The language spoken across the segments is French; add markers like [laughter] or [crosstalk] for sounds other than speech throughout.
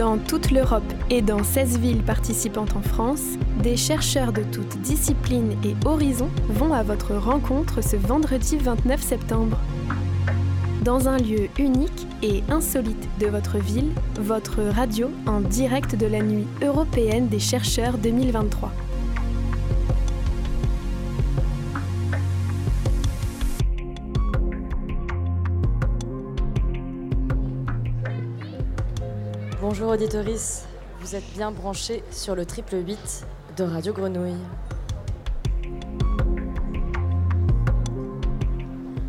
Dans toute l'Europe et dans 16 villes participantes en France, des chercheurs de toutes disciplines et horizons vont à votre rencontre ce vendredi 29 septembre. Dans un lieu unique et insolite de votre ville, votre radio en direct de la nuit européenne des chercheurs 2023. Bonjour auditoris, vous êtes bien branchés sur le triple 8 de Radio Grenouille.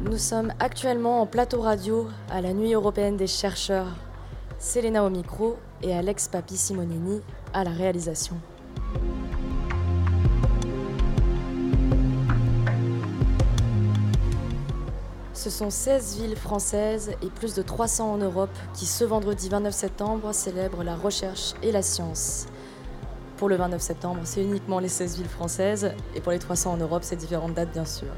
Nous sommes actuellement en plateau radio à la Nuit européenne des chercheurs. Selena au micro et Alex Papi Simonini à la réalisation. Ce sont 16 villes françaises et plus de 300 en Europe qui, ce vendredi 29 septembre, célèbrent la recherche et la science. Pour le 29 septembre, c'est uniquement les 16 villes françaises et pour les 300 en Europe, c'est différentes dates bien sûr.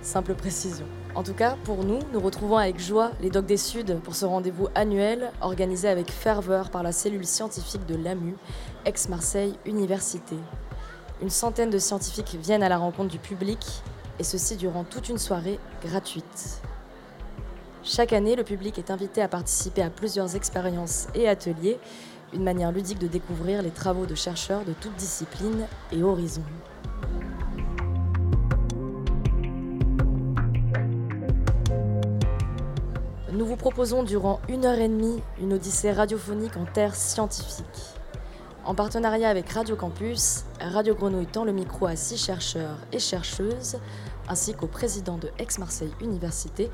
Simple précision. En tout cas, pour nous, nous retrouvons avec joie les Docs des Suds pour ce rendez-vous annuel organisé avec ferveur par la cellule scientifique de l'AMU, ex-Marseille Université. Une centaine de scientifiques viennent à la rencontre du public et ceci durant toute une soirée gratuite. Chaque année, le public est invité à participer à plusieurs expériences et ateliers, une manière ludique de découvrir les travaux de chercheurs de toutes disciplines et horizons. Nous vous proposons durant une heure et demie une odyssée radiophonique en terre scientifique. En partenariat avec Radio Campus, Radio Grenouille tend le micro à six chercheurs et chercheuses, ainsi qu'au président de Aix-Marseille Université,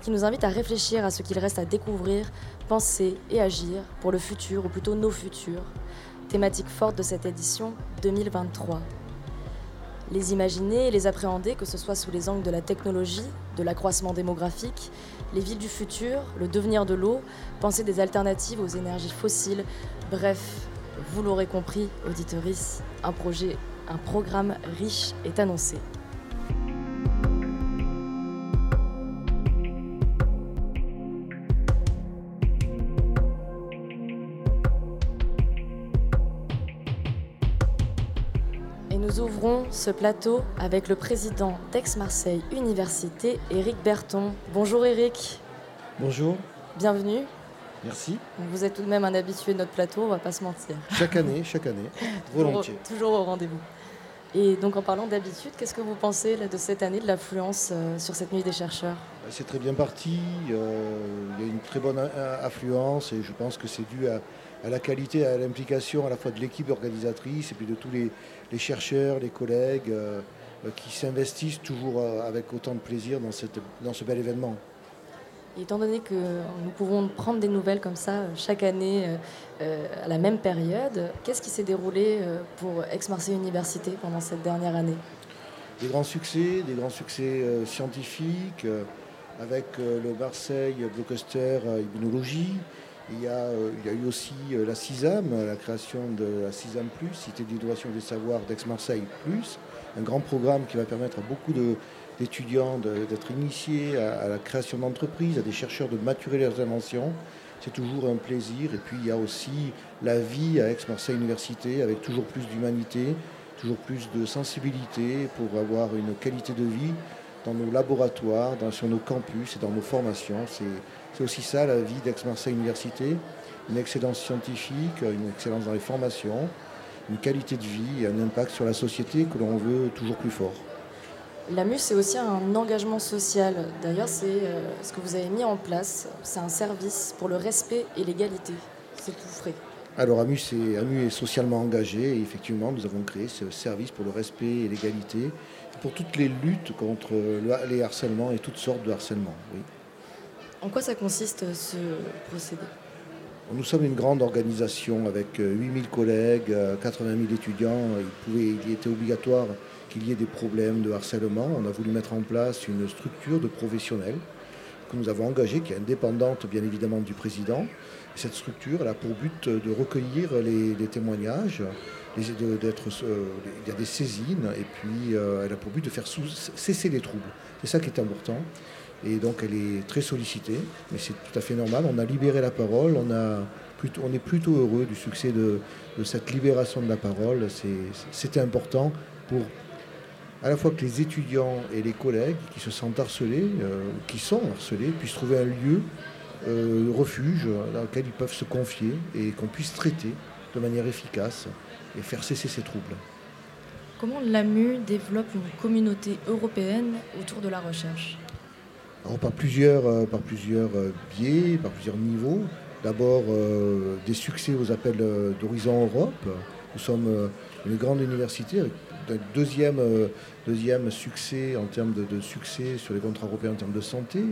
qui nous invite à réfléchir à ce qu'il reste à découvrir, penser et agir pour le futur, ou plutôt nos futurs. Thématique forte de cette édition 2023. Les imaginer et les appréhender, que ce soit sous les angles de la technologie, de l'accroissement démographique, les villes du futur, le devenir de l'eau, penser des alternatives aux énergies fossiles, bref, vous l'aurez compris, auditoris, un projet, un programme riche est annoncé. Et nous ouvrons ce plateau avec le président d'Aix-Marseille Université, Éric Berton. Bonjour Éric. Bonjour. Bienvenue. Merci. Vous êtes tout de même un habitué de notre plateau, on va pas se mentir. Chaque année, chaque année, [laughs] volontiers. toujours, au rendez-vous. Et donc en parlant d'habitude, qu'est-ce que vous pensez là, de cette année, de l'affluence euh, sur cette nuit des chercheurs? Bah, C'est très bien parti, euh, il y a une très bonne a- affluence et je pense que c'est dû à, à la qualité, à l'implication à la fois de l'équipe organisatrice et puis de tous les, les chercheurs, les collègues euh, euh, qui s'investissent toujours euh, avec autant de plaisir dans, cette, dans ce bel événement. Étant donné que nous pouvons prendre des nouvelles comme ça euh, chaque année euh, euh, à la même période, qu'est-ce qui s'est déroulé pour Aix-Marseille Université pendant cette dernière année? Des grands succès, des grands succès scientifiques, avec le Marseille Blockbuster Immunologie. Il y, a, il y a eu aussi la CISAM, la création de la CISAM, Cité d'innovation des savoirs d'Aix-Marseille un grand programme qui va permettre à beaucoup de- d'étudiants d'être initiés à, la création d'entreprises, à des chercheurs de maturer leurs inventions. C'est toujours un plaisir. Et puis il y a aussi la vie à Aix-Marseille Université avec toujours plus d'humanité, toujours plus de sensibilité pour avoir une qualité de vie dans nos laboratoires, sur nos campus et dans nos formations. C'est aussi ça la vie d'Aix-Marseille Université, une excellence scientifique, une excellence dans les formations, une qualité de vie et un impact sur la société que l'on veut toujours plus fort. L'AMU, c'est aussi un engagement social. D'ailleurs, c'est euh, ce que vous avez mis en place. C'est un service pour le respect et l'égalité. C'est tout frais. Alors AMU, c'est- AMU est socialement engagé et effectivement nous avons créé ce service pour le respect et l'égalité, pour toutes les luttes contre le- les harcèlements et toutes sortes de harcèlements. oui. En quoi ça consiste ce procédé? Nous sommes une grande organisation avec euh, 8000 collègues, euh, 80 000 étudiants. Il, pouvait, il était obligatoire qu'il y ait des problèmes de harcèlement. On a voulu mettre en place une structure de professionnels que nous avons engagée, qui est indépendante bien évidemment du président. Cette structure elle a pour but de recueillir les, témoignages, de- euh, il y a des saisines, et puis euh, elle a pour but de faire cesser les troubles. C'est ça qui est important. Et donc elle est très sollicitée, mais c'est tout à fait normal. On a libéré la parole, on a on est plutôt heureux du succès de, cette libération de la parole. C'était important pour à la fois que les étudiants et les collègues qui se sentent harcelés, euh, qui sont harcelés, puissent trouver un lieu, euh, refuge dans lequel ils peuvent se confier et qu'on puisse traiter de manière efficace et faire cesser ces troubles. Comment l'AMU développe une communauté européenne autour de la recherche? Par plusieurs, euh, par plusieurs biais, par plusieurs niveaux. D'abord, des succès aux appels d'Horizon Europe. Nous sommes une grande université avec deuxième, euh, deuxième succès en termes de, succès sur les contrats européens en termes de santé.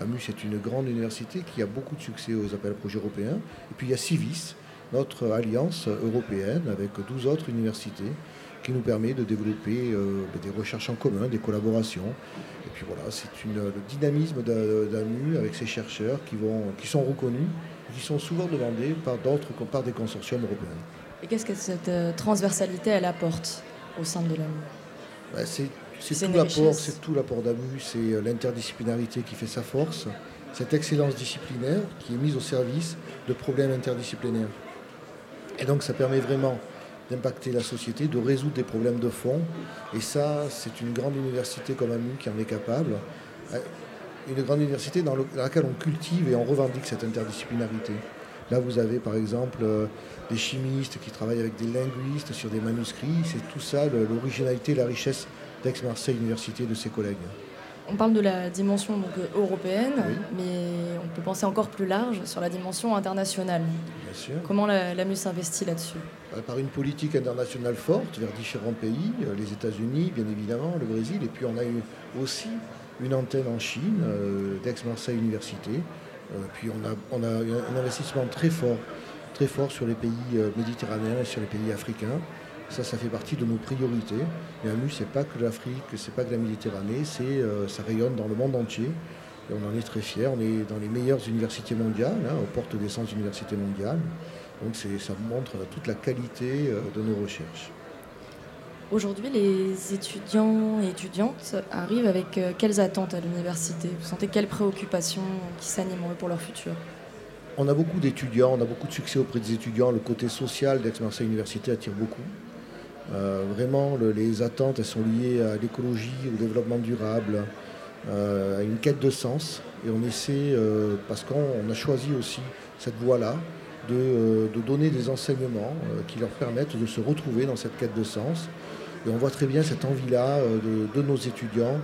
AMU, c'est une grande université qui a beaucoup de succès aux appels à projets européens. Et puis il y a Civis, notre alliance européenne avec 12 autres universités qui nous permet de développer euh, des recherches en commun, des collaborations. Et puis voilà, c'est le dynamisme d'AMU avec ses chercheurs qui, vont, qui sont reconnus et qui sont souvent demandés par par des consortiums européens. Et qu'est-ce que cette euh, transversalité, elle apporte? Au sein de l'AMU bah, C'est tout l'apport, c'est tout l'apport d'AMU, c'est euh, l'interdisciplinarité qui fait sa force, cette excellence disciplinaire qui est mise au service de problèmes interdisciplinaires. Et donc ça permet vraiment d'impacter la société, de résoudre des problèmes de fond. Et ça, c'est une grande université comme AMU qui en est capable. Euh, une grande université dans, laquelle on cultive et on revendique cette interdisciplinarité. Là, vous avez par exemple euh, des chimistes qui travaillent avec des linguistes sur des manuscrits. C'est tout ça, l'originalité, la richesse d'Aix-Marseille Université de ses collègues. On parle de la dimension donc, européenne, mais on peut penser encore plus large sur la dimension internationale. Bien sûr. Comment l'AMU s'investit là-dessus? Bah, Par une politique internationale forte vers différents pays, euh, les États-Unis, bien évidemment, le Brésil, et puis on a eu aussi une antenne en Chine, euh, d'Aix-Marseille Université. Puis on a, un investissement très fort très fort sur les pays euh, méditerranéens et sur les pays africains. Ça, ça fait partie de nos priorités. Mais AMU, c'est pas que l'Afrique, c'est pas que la Méditerranée, euh, ça rayonne dans le monde entier. Et on en est très fiers. On est dans les meilleures universités mondiales, hein, aux portes des 100 universités mondiales. Donc ça montre toute la qualité euh, de nos recherches. Aujourd'hui, les étudiants et étudiantes arrivent avec quelles attentes à l'université? Vous sentez quelles préoccupations qui s'animent pour leur futur? On a beaucoup d'étudiants, on a beaucoup de succès auprès des étudiants. Le côté social d'Aix-Marseille Université attire beaucoup. Euh, vraiment, les attentes elles sont liées à l'écologie, au développement durable, euh, à une quête de sens. Et on essaie, euh, parce qu'on a choisi aussi cette voie-là, de, donner des enseignements qui leur permettent de se retrouver dans cette quête de sens. Et on voit très bien cette envie-là de, nos étudiants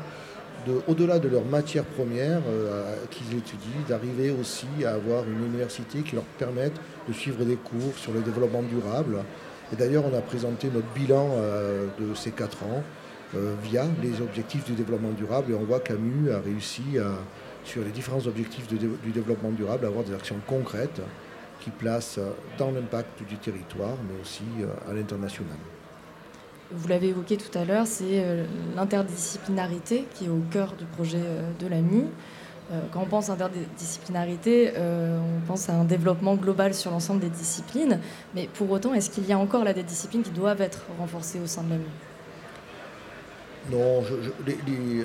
au-delà de leur matière première euh, qu'ils étudient, d'arriver aussi à avoir une université qui leur permette de suivre des cours sur le développement durable. Et d'ailleurs, on a présenté notre bilan euh, de ces quatre ans euh, via les objectifs du développement durable et on voit qu'AMU a réussi sur les différents objectifs du développement durable à avoir des actions concrètes qui placent dans l'impact du territoire, mais aussi à l'international vous l'avez évoqué tout à l'heure, c'est euh, l'interdisciplinarité qui est au cœur du projet euh, de l'AMU. Euh, quand on pense interdisciplinarité, on pense à un développement global sur l'ensemble des disciplines. Mais pour autant, est-ce qu'il y a encore là des disciplines qui doivent être renforcées au sein de l'AMU non,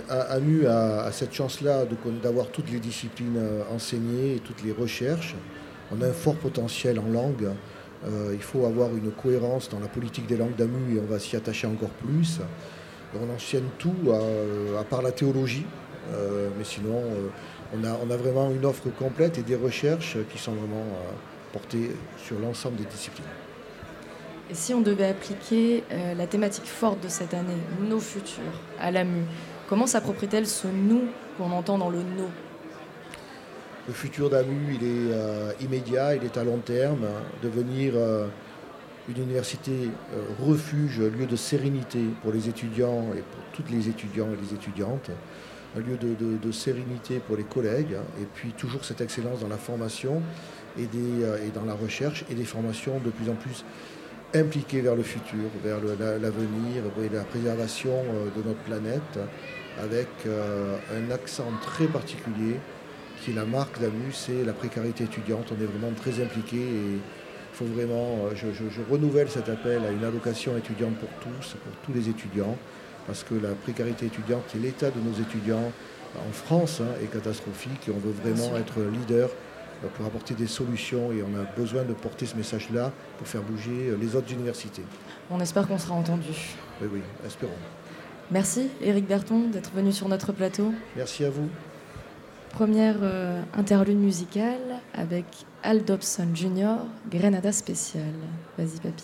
AMU a, cette chance-là d'avoir toutes les disciplines enseignées et toutes les recherches. On a un fort potentiel en langue. Euh, il faut avoir une cohérence dans la politique des langues d'AMU et on va s'y attacher encore plus. On enchaîne tout à, part la théologie, euh, mais sinon euh, on a, on, a, vraiment une offre complète et des recherches qui sont vraiment portées sur l'ensemble des disciplines. Et si on devait appliquer la thématique forte de cette année, nos futurs, à l'AMU, comment s'approprie-t-elle ce nous qu'on entend dans le nous? Le futur d'AMU, il est euh, immédiat, il est à long terme. Devenir euh, une université euh, refuge, lieu de sérénité pour les étudiants et pour toutes les étudiants et les étudiantes. Un lieu de, sérénité pour les collègues. Et puis toujours cette excellence dans la formation et, et dans la recherche et des formations de plus en plus impliquées vers le futur, vers l'avenir et la préservation de notre planète avec un accent très particulier qui est la marque d'AMU, c'est la précarité étudiante. On est vraiment très impliqué et il faut vraiment, euh, je, renouvelle cet appel à une allocation étudiante pour tous, pour tous les étudiants, parce que la précarité étudiante et l'état de nos étudiants en France hein, est catastrophique et on veut vraiment être leader pour apporter des solutions et on a besoin de porter ce message-là pour faire bouger les autres universités. On espère qu'on sera entendu. Oui, oui, espérons. Merci Éric Berton d'être venu sur notre plateau. Merci à vous. Première euh, interlude musicale avec Al Dobson Jr., Grenada Spécial. Vas-y papy.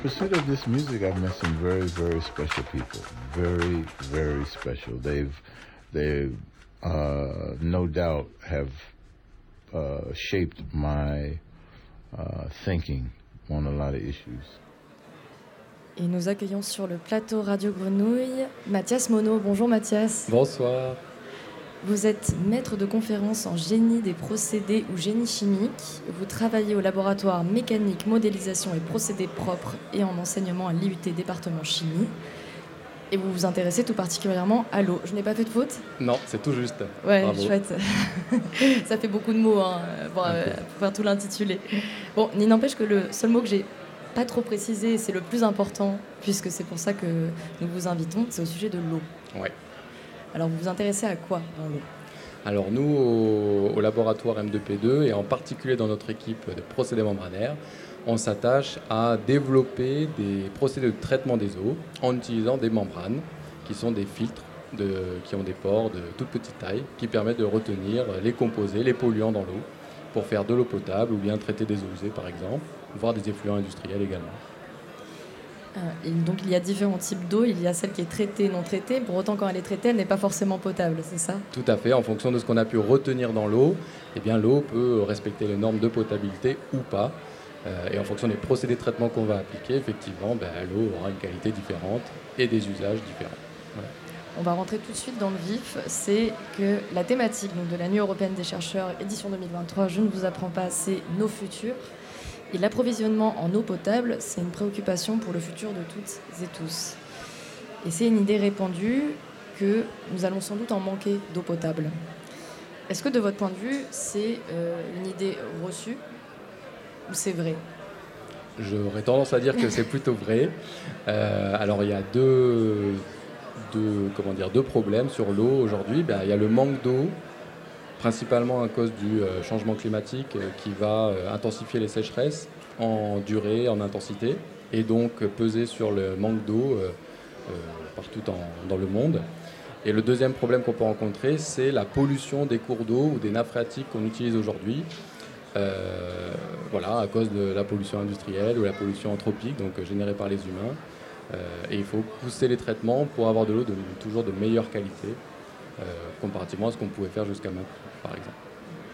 Pursuit of this music, I've met some very, very special people. Very, very special. They've, they, uh, no doubt, have uh, shaped my uh, thinking on a lot of issues. Et nous accueillons sur le plateau Radio Grenouille Mathias Monod. Bonjour Mathias. Bonsoir. Vous êtes maître de conférence en génie des procédés ou génie chimique. Vous travaillez au laboratoire mécanique, modélisation et procédés propres et en enseignement à l'IUT département chimie. Et vous vous intéressez tout particulièrement à l'eau. Je n'ai pas fait de faute? Non, c'est tout juste. Ouais, chouette. [laughs] Ça fait beaucoup de mots hein, pour, euh, pour, faire tout l'intitulé. Bon, il n'empêche que le seul mot que j'ai pas trop précisé, c'est le plus important, puisque c'est pour ça que nous vous invitons, c'est au sujet de l'eau. Ouais. Alors vous vous intéressez à quoi Alors nous, au, laboratoire M2P2 et en particulier dans notre équipe de procédés membranaires, on s'attache à développer des procédés de traitement des eaux en utilisant des membranes qui sont des filtres qui ont des pores de toute petite taille qui permettent de retenir les composés, les polluants dans l'eau pour faire de l'eau potable ou bien traiter des eaux usées par exemple, voire des effluents industriels également. Euh, donc il y a différents types d'eau, il y a celle qui est traitée, non traitée. Pour autant, quand elle est traitée, elle n'est pas forcément potable, c'est ça? Tout à fait. En fonction de ce qu'on a pu retenir dans l'eau, eh bien l'eau peut respecter les normes de potabilité ou pas. Euh, et en fonction des procédés de traitement qu'on va appliquer, effectivement, ben, l'eau aura une qualité différente et des usages différents. On va rentrer tout de suite dans le vif. C'est que la thématique de la Nuit européenne des chercheurs, édition 2023, je ne vous apprends pas, c'est nos futurs. Et l'approvisionnement en eau potable, c'est une préoccupation pour le futur de toutes et tous. Et c'est une idée répandue que nous allons sans doute en manquer d'eau potable. Est-ce que de votre point de vue, c'est euh, une idée reçue ou c'est vrai? J'aurais tendance à dire que c'est plutôt vrai. [laughs] Euh, alors il y a deux, comment dire, deux problèmes sur l'eau aujourd'hui. Ben, il y a le manque d'eau principalement à cause du changement climatique qui va intensifier les sécheresses en durée, en intensité, et donc peser sur le manque d'eau partout dans le monde. Et le deuxième problème qu'on peut rencontrer, c'est la pollution des cours d'eau ou des nappes phréatiques qu'on utilise aujourd'hui. Euh, voilà, à cause de la pollution industrielle ou la pollution anthropique, donc euh, générée par les humains. Euh, et il faut pousser les traitements pour avoir de l'eau toujours de meilleure qualité, comparativement à ce qu'on pouvait faire jusqu'à maintenant, par exemple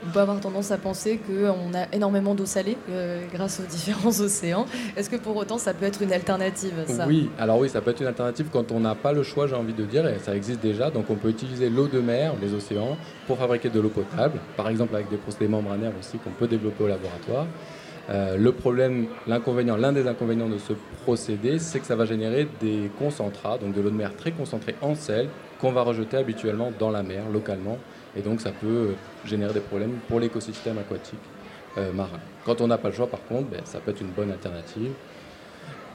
on peut avoir tendance à penser qu'on a énormément d'eau salée euh, grâce aux [laughs] différents océans. Est-ce que pour autant ça peut être une alternative ça? Oui, alors oui, ça peut être une alternative quand on n'a pas le choix, j'ai envie de dire, et ça existe déjà. Donc on peut utiliser l'eau de mer, les océans, pour fabriquer de l'eau potable, par exemple avec des procédés membranaires aussi qu'on peut développer au laboratoire. Euh, le problème, l'inconvénient, l'un des inconvénients de ce procédé, c'est que ça va générer des concentrats, donc de l'eau de mer très concentrée en sel, qu'on va rejeter habituellement dans la mer, localement. Et donc ça peut euh, générer des problèmes pour l'écosystème aquatique euh, marin. Quand on n'a pas le choix, par contre, ben, ça peut être une bonne alternative.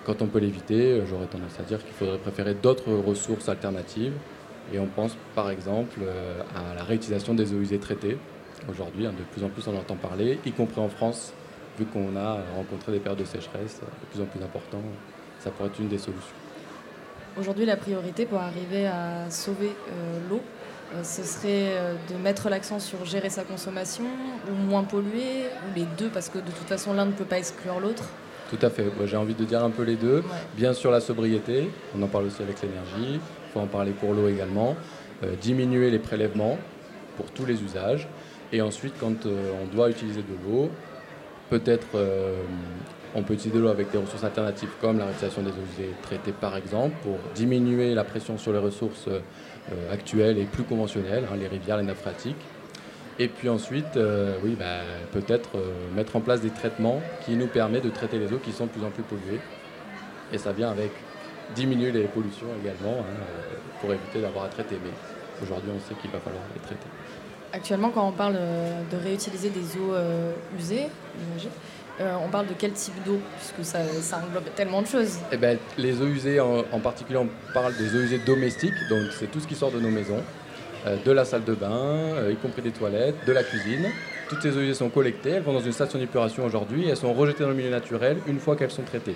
Quand on peut l'éviter, euh, j'aurais tendance à dire qu'il faudrait préférer d'autres ressources alternatives. Et on pense par exemple à la réutilisation des eaux usées traitées. Aujourd'hui, hein, de plus en plus on entend parler, y compris en France, vu qu'on a rencontré des périodes de sécheresse de plus en plus importantes, ça pourrait être une des solutions. Aujourd'hui, la priorité pour arriver à sauver l'eau, ce serait euh, de mettre l'accent sur gérer sa consommation ou moins polluer, ou les deux, parce que de toute façon l'un ne peut pas exclure l'autre Tout à fait, j'ai envie de dire un peu les deux. Bien sûr la sobriété, on en parle aussi avec l'énergie, il faut en parler pour l'eau également. Euh, diminuer les prélèvements pour tous les usages. Et ensuite, quand on doit utiliser de l'eau, peut-être on peut utiliser de l'eau avec des ressources alternatives comme la réutilisation des eaux usées traitées par exemple pour diminuer la pression sur les ressources euh, actuelles et plus conventionnelles, hein, les rivières, les nappes phréatiques. Et puis ensuite, euh, oui, bah, peut-être euh, mettre en place des traitements qui nous permettent de traiter les eaux qui sont de plus en plus polluées. Et ça vient avec diminuer les pollutions également hein, pour éviter d'avoir à traiter. Mais aujourd'hui, on sait qu'il va falloir les traiter. Actuellement, quand on parle de réutiliser des eaux usées, euh, on parle de quel type d'eau Puisque ça, englobe tellement de choses. Eh ben, les eaux usées, en, particulier, on parle des eaux usées domestiques, donc c'est tout ce qui sort de nos maisons, euh, de la salle de bain, euh, y compris des toilettes, de la cuisine. Toutes ces eaux usées sont collectées, elles vont dans une station d'épuration aujourd'hui elles sont rejetées dans le milieu naturel une fois qu'elles sont traitées.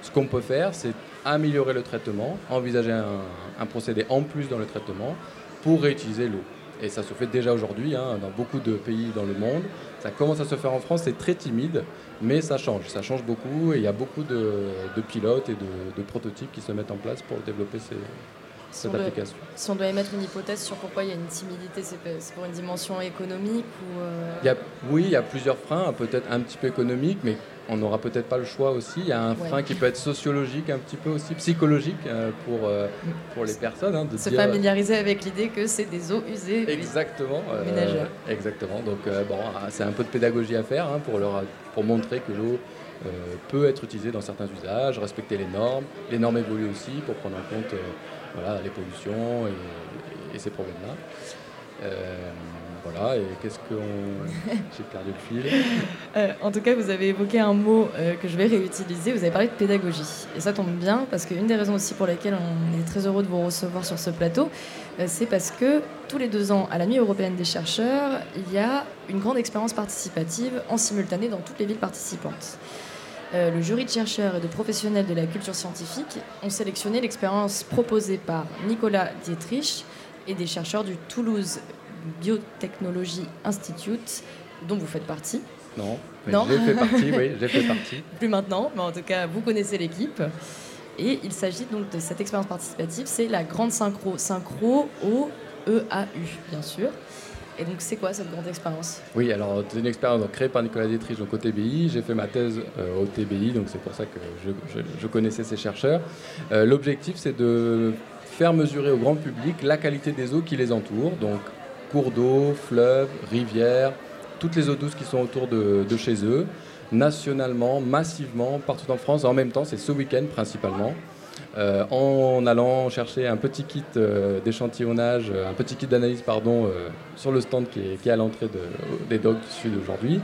Ce qu'on peut faire, c'est améliorer le traitement, envisager un procédé en plus dans le traitement pour réutiliser l'eau. Et ça se fait déjà aujourd'hui hein, dans beaucoup de pays dans le monde. Ça commence à se faire en France, c'est très timide, mais ça change. Ça change beaucoup et il y a beaucoup de, pilotes et de, prototypes qui se mettent en place pour développer ces, cette application. si on doit émettre une hypothèse sur pourquoi il y a une timidité, c'est pour une dimension économique ou euh Oui, il y a plusieurs freins, peut-être un petit peu économiques, mais on n'aura peut-être pas le choix aussi. Il y a un frein qui peut être sociologique, un petit peu aussi psychologique euh, pour, euh, pour les personnes. Hein, de se familiariser avec l'idée que c'est des eaux usées exactement, euh, Exactement. Donc bon, ah, c'est un peu de pédagogie à faire hein, pour, leur, pour montrer que l'eau peut être utilisée dans certains usages, respecter les normes. Les normes évoluent aussi pour prendre en compte voilà, les pollutions et, et ces problèmes-là. Voilà, et qu'est-ce qu'on. [laughs] J'ai perdu le fil. Euh, en tout cas, vous avez évoqué un mot euh, que je vais réutiliser. Vous avez parlé de pédagogie. Et ça tombe bien, parce qu'une des raisons aussi pour lesquelles on est très heureux de vous recevoir sur ce plateau, euh, c'est parce que tous les deux ans, à la Nuit européenne des chercheurs, il y a une grande expérience participative en simultané dans toutes les villes participantes. Le jury de chercheurs et de professionnels de la culture scientifique ont sélectionné l'expérience proposée par Nicolas Dietrich et des chercheurs du Toulouse Biotechnology Institute, dont vous faites partie. Non, non j'ai fait partie, oui, [laughs] j'ai fait partie. Plus maintenant, mais en tout cas, vous connaissez l'équipe. Et il s'agit donc de cette expérience participative, c'est la grande synchro, synchro au EAU, bien sûr. Et donc, c'est quoi cette grande expérience? Oui, alors c'est une expérience créée par Nicolas Dietrich donc, au TBI. J'ai fait ma thèse euh, au TBI, donc c'est pour ça que je, connaissais ces chercheurs. Euh, l'objectif, c'est de faire mesurer au grand public la qualité des eaux qui les entourent, donc cours d'eau, fleuves, rivières, toutes les eaux douces qui sont autour de, chez eux, nationalement, massivement, partout en France. En même temps, c'est ce week-end principalement. Euh, en allant chercher un petit kit euh, d'échantillonnage, un petit kit d'analyse pardon, euh, sur le stand qui est, à l'entrée des docks du sud aujourd'hui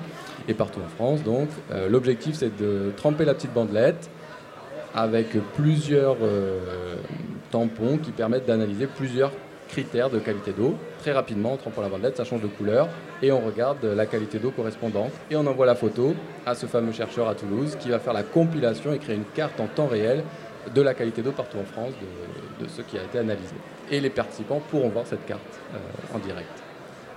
et partout en France. Donc, l'objectif c'est de tremper la petite bandelette avec plusieurs tampons qui permettent d'analyser plusieurs critères de qualité d'eau. Très rapidement, en trempant la bandelette, ça change de couleur et on regarde la qualité d'eau correspondante. Et on envoie la photo à ce fameux chercheur à Toulouse qui va faire la compilation et créer une carte en temps réel de la qualité d'eau partout en France, de, ce qui a été analysé. Et les participants pourront voir cette carte euh, en direct.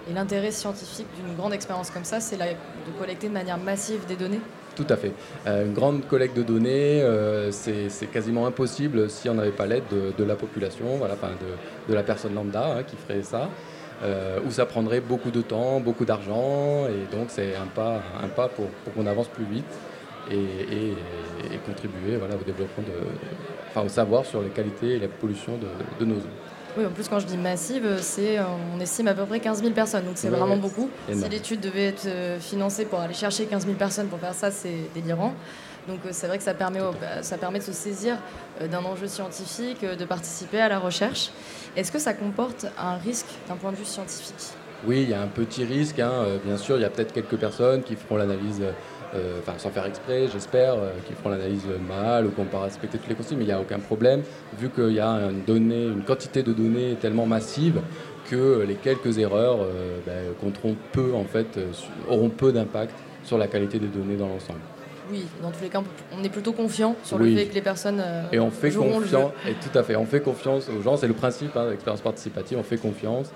Et l'intérêt scientifique d'une grande expérience comme ça, c'est de collecter de manière massive des données? Tout à fait. Euh, une grande collecte de données, euh, c'est quasiment impossible si on n'avait pas l'aide de, la population, voilà, enfin de, la personne lambda hein, qui ferait ça. Euh, où ça prendrait beaucoup de temps, beaucoup d'argent, et donc c'est un pas, un pas pour, qu'on avance plus vite et, contribuer voilà, au développement de, enfin au savoir sur les qualités et la pollution de, nos eaux. Oui, en plus, quand je dis massive, c'est, on estime à peu près 15 000 personnes, donc c'est vraiment beaucoup. Si l'étude devait être euh, financée pour aller chercher 15 000 personnes pour faire ça, c'est délirant. Donc euh, c'est vrai que ça permet, ça permet de se saisir euh, d'un enjeu scientifique, de participer à la recherche. Est-ce que ça comporte un risque d'un point de vue scientifique? Oui, il y a un petit risque. Hein. Bien sûr, il y a peut-être quelques personnes qui feront l'analyse enfin sans faire exprès, j'espère, euh, qu'ils feront l'analyse mal ou qu'on ne pas respecter toutes les consignes, mais il n'y a aucun problème, vu qu'il y a une, donnée, une quantité de données tellement massive que les quelques erreurs euh, ben, compteront peu, en fait, auront peu d'impact sur la qualité des données dans l'ensemble. Oui, dans tous les cas, on est plutôt confiant sur le fait que les personnes et on fait confiance et tout à fait, on fait confiance aux gens. C'est le principe hein, de l'expérience participative. On fait confiance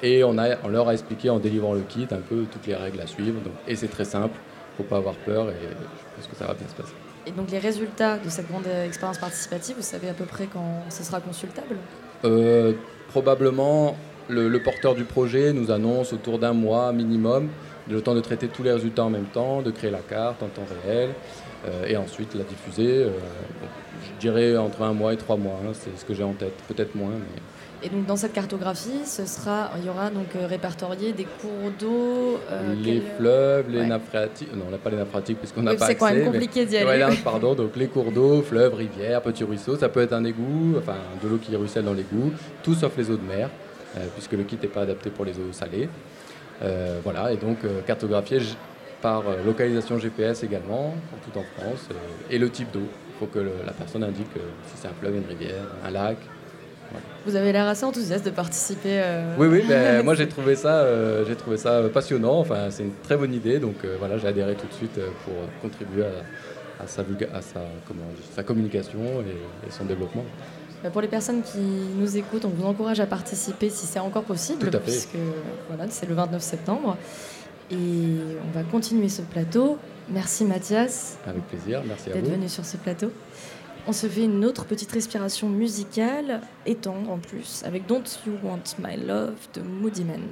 et on, a, on leur a expliqué en délivrant le kit un peu toutes les règles à suivre. et c'est très simple faut pas avoir peur et je pense que ça va bien se passer. Et donc les résultats de cette grande expérience participative, vous savez à peu près quand ce sera consultable? Euh, Probablement, le, porteur du projet nous annonce autour d'un mois minimum, le temps de traiter tous les résultats en même temps, de créer la carte en temps réel euh, et ensuite la diffuser. Euh, je dirais entre un mois et trois mois, hein, c'est ce que j'ai en tête, peut-être moins. Mais... Et donc dans cette cartographie, ce sera, il y aura donc euh, répertorié des cours d'eau. Euh, les fleuves, les nappes phréatiques. Non, on n'a pas les nappes phréatiques puisqu'on n'a pas accès. C'est quand même compliqué d'y aller. pardon. Donc les cours d'eau, fleuves, rivières, petits ruisseaux. Ça peut être un égout, enfin de l'eau qui ruisselle dans l'égout, tout sauf les eaux de mer, euh, puisque le kit n'est pas adapté pour les eaux salées. voilà, et donc cartographié par localisation GPS également, tout en France, et le type d'eau. Il faut que la personne indique si c'est un fleuve, une rivière, un lac, vous avez l'air assez enthousiaste de participer. Euh, oui, oui, [laughs] ben, moi j'ai trouvé ça, euh, j'ai trouvé ça passionnant. Enfin, c'est une très bonne idée, donc euh, voilà, j'ai adhéré tout de suite pour contribuer à, sa, à sa, comment, sa communication et, son développement. Ben, pour les personnes qui nous écoutent, on vous encourage à participer si c'est encore possible, puisque voilà, c'est le 29 septembre. Et on va continuer ce plateau. Merci Mathias. Avec plaisir, merci à vous. D'être venu sur ce plateau. On se fait une autre petite respiration musicale, étendre en plus, avec Don't You Want My Love de Moody Man.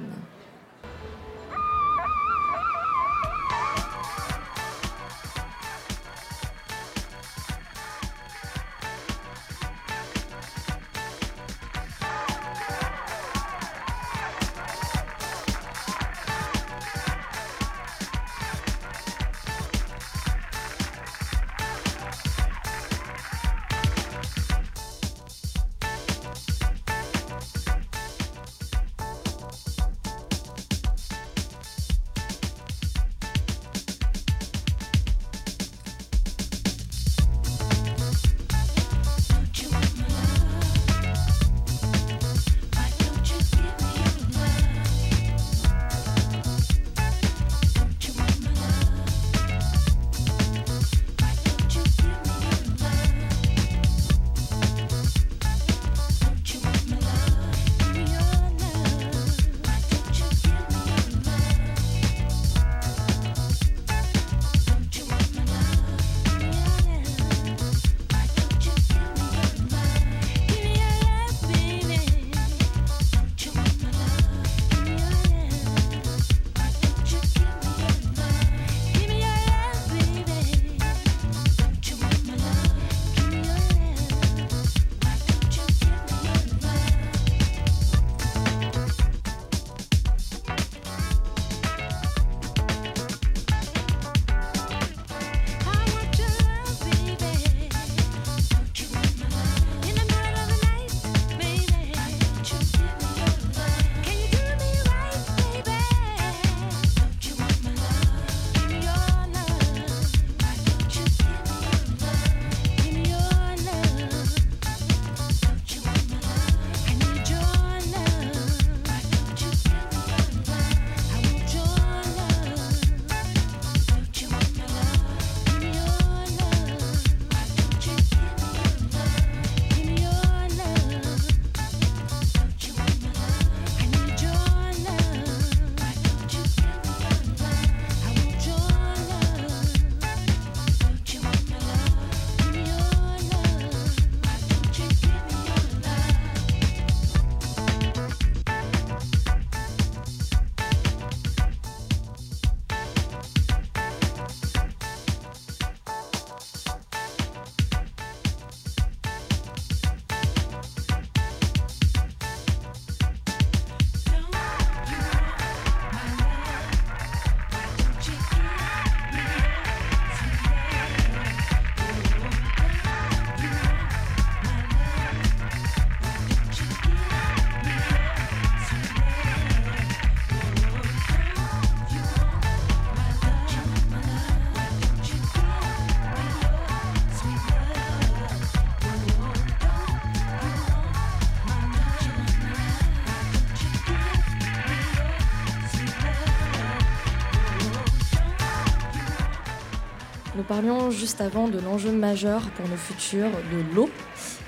Parlions juste avant de l'enjeu majeur pour nos futurs, de l'eau.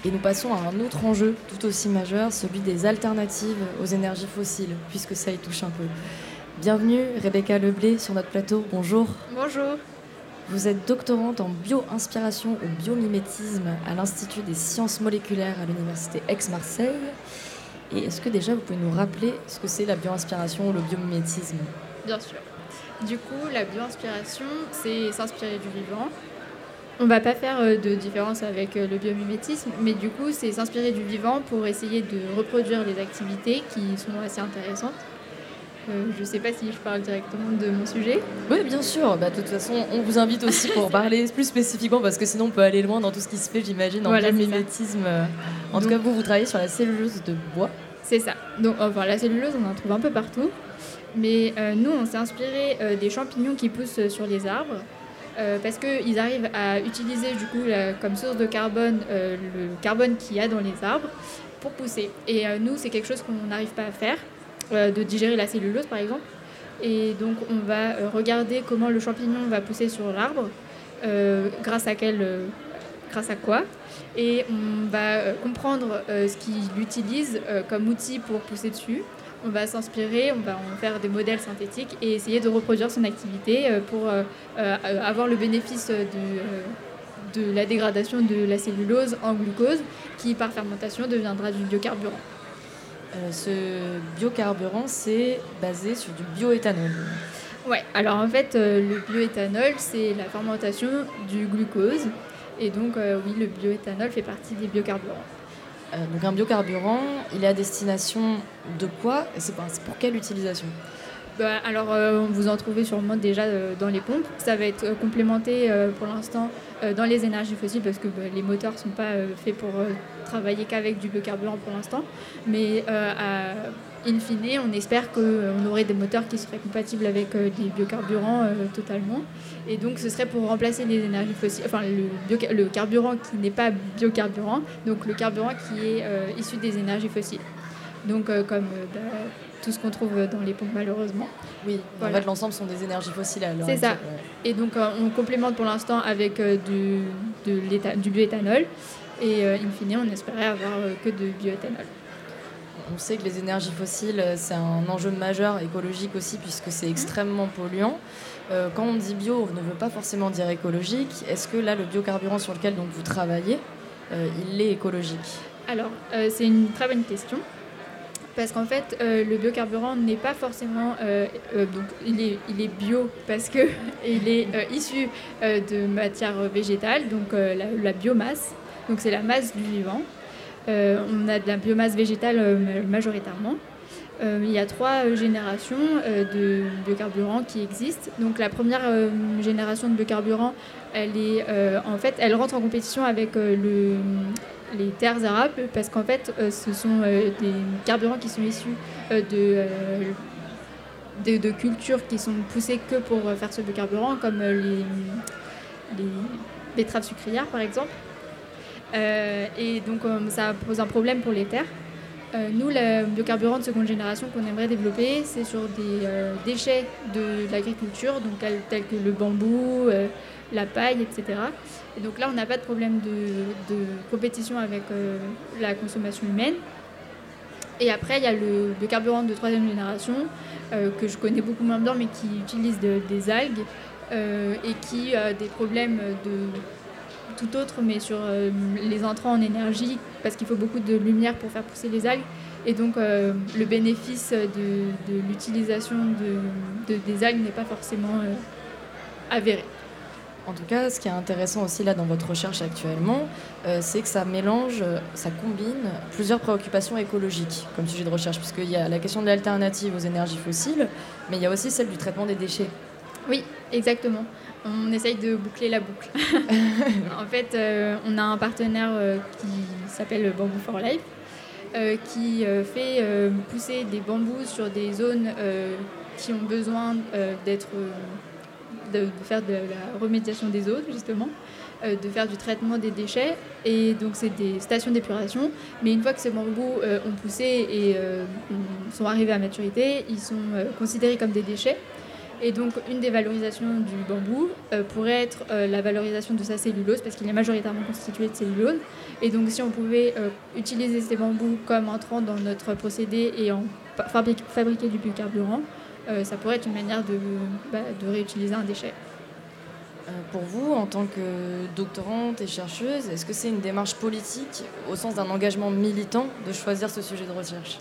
Et nous passons à un autre enjeu tout aussi majeur, celui des alternatives aux énergies fossiles, puisque ça y touche un peu. Bienvenue Rebecca Leblé sur notre plateau. Bonjour. Bonjour. Vous êtes doctorante en bio-inspiration ou biomimétisme à l'Institut des sciences moléculaires à l'Université Aix-Marseille. Et est-ce que déjà vous pouvez nous rappeler ce que c'est la bio-inspiration ou le biomimétisme? Bien sûr. Du coup, la bio-inspiration, c'est s'inspirer du vivant. On va pas faire euh, de différence avec euh, le biomimétisme, mais du coup, c'est s'inspirer du vivant pour essayer de reproduire les activités qui sont assez intéressantes. Euh, je ne sais pas si je parle directement de mon sujet. Oui, bien sûr. Bah, de toute façon, on vous invite aussi pour [laughs] parler plus spécifiquement, parce que sinon on peut aller loin dans tout ce qui se fait, j'imagine, en Voilà, c'est biomimétisme. En tout cas, vous, vous travaillez sur la cellulose de bois. C'est ça. Donc, enfin, la cellulose, on en trouve un peu partout. Mais euh, nous, on s'est inspiré euh, des champignons qui poussent euh, sur les arbres. parce qu'ils arrivent à utiliser du coup comme source de carbone le carbone qu'il y a dans les arbres pour pousser. Et nous, c'est quelque chose qu'on n'arrive pas à faire, de digérer la cellulose par exemple. Et donc, on va regarder comment le champignon va pousser sur l'arbre, grâce à grâce à quoi. Et on va comprendre ce qu'il utilise comme outil pour pousser dessus. On va s'inspirer, on va en faire des modèles synthétiques et essayer de reproduire son activité euh, pour euh, euh, avoir le bénéfice de, de la dégradation de la cellulose en glucose qui par fermentation deviendra du biocarburant. Euh, ce biocarburant, c'est basé sur du bioéthanol. Ouais, alors en fait, le bioéthanol, c'est la fermentation du glucose. Et donc, oui, le bioéthanol fait partie des biocarburants. Euh, donc un biocarburant, il est à destination de quoi c'est pour quelle utilisation? Bah, alors, euh, vous en trouvez sûrement déjà euh, dans les pompes. Ça va être complémenté pour l'instant dans les énergies fossiles parce que bah, les moteurs ne sont pas faits pour travailler qu'avec du biocarburant pour l'instant. Mais in fine, on espère qu'on aurait des moteurs qui seraient compatibles avec des biocarburants totalement. Et donc, ce serait pour remplacer les énergies fossiles, enfin le, carburant qui n'est pas biocarburant, donc le carburant qui est euh, issu des énergies fossiles. Donc, euh, comme euh, bah, tout ce qu'on trouve dans les pompes, malheureusement. Oui, Voilà. en fait, l'ensemble sont des énergies fossiles l'heure C'est ça. ouais. Et donc, on complémente pour l'instant avec du, de l'étha- du bioéthanol. Et in fine, on espérait avoir que de bioéthanol. On sait que les énergies fossiles, c'est un enjeu majeur écologique aussi, puisque c'est extrêmement polluant. Euh, quand on dit bio, on ne veut pas forcément dire écologique. Est-ce que là, le biocarburant sur lequel donc, vous travaillez, euh, il est écologique? Alors, euh, c'est une très bonne question. Parce qu'en fait, le biocarburant n'est pas forcément. donc, il est, il est bio parce que [laughs] il est issu de matière végétale, donc la, biomasse. Donc, c'est la masse du vivant. On a de la biomasse végétale ma- majoritairement. Euh, il y a trois euh, générations euh, de biocarburants qui existent. Donc, la première génération de biocarburants, elle est en fait, elle rentre en compétition avec le les terres arables parce qu'en fait ce sont des carburants qui sont issus de, cultures qui sont poussées que pour faire ce biocarburant comme les, les betteraves sucrières par exemple. Et donc ça pose un problème pour les terres. Euh, nous, le biocarburant de seconde génération qu'on aimerait développer, c'est sur des euh, déchets de l'agriculture, donc tels, que le bambou, euh, la paille, etc. Et donc là, on n'a pas de problème de, compétition avec la consommation humaine. Et après, il y a le biocarburant de troisième génération, que je connais beaucoup moins bien, mais qui utilise de- des algues et qui a des problèmes de tout autre, mais sur euh, les entrants en énergie, parce qu'il faut beaucoup de lumière pour faire pousser les algues. Et donc, euh, le bénéfice de, de l'utilisation de, de- des algues n'est pas forcément euh, avéré. En tout cas, ce qui est intéressant aussi là dans votre recherche actuellement, euh, c'est que ça mélange, ça combine plusieurs préoccupations écologiques comme sujet de recherche, puisqu'il y a la question de l'alternative aux énergies fossiles, mais il y a aussi celle du traitement des déchets. Oui, exactement. On essaye de boucler la boucle. [laughs] en fait, euh, on a un partenaire euh, qui s'appelle Bamboo for Life, euh, qui fait pousser des bambous sur des zones qui ont besoin d'être, de, de faire de la remédiation des eaux, justement, de faire du traitement des déchets. Et donc, c'est des stations d'épuration. Mais une fois que ces bambous ont poussé et ont- sont arrivés à maturité, ils sont considérés comme des déchets. Et donc, une des valorisations du bambou euh, pourrait être euh, la valorisation de sa cellulose, parce qu'il est majoritairement constitué de cellulose. Et donc, si on pouvait euh, utiliser ces bambous comme entrant dans notre procédé et en fabriquer du biocarburant, ça pourrait être une manière de, bah, de réutiliser un déchet. pour vous, en tant que doctorante et chercheuse, est-ce que c'est une démarche politique, au sens d'un engagement militant, de choisir ce sujet de recherche?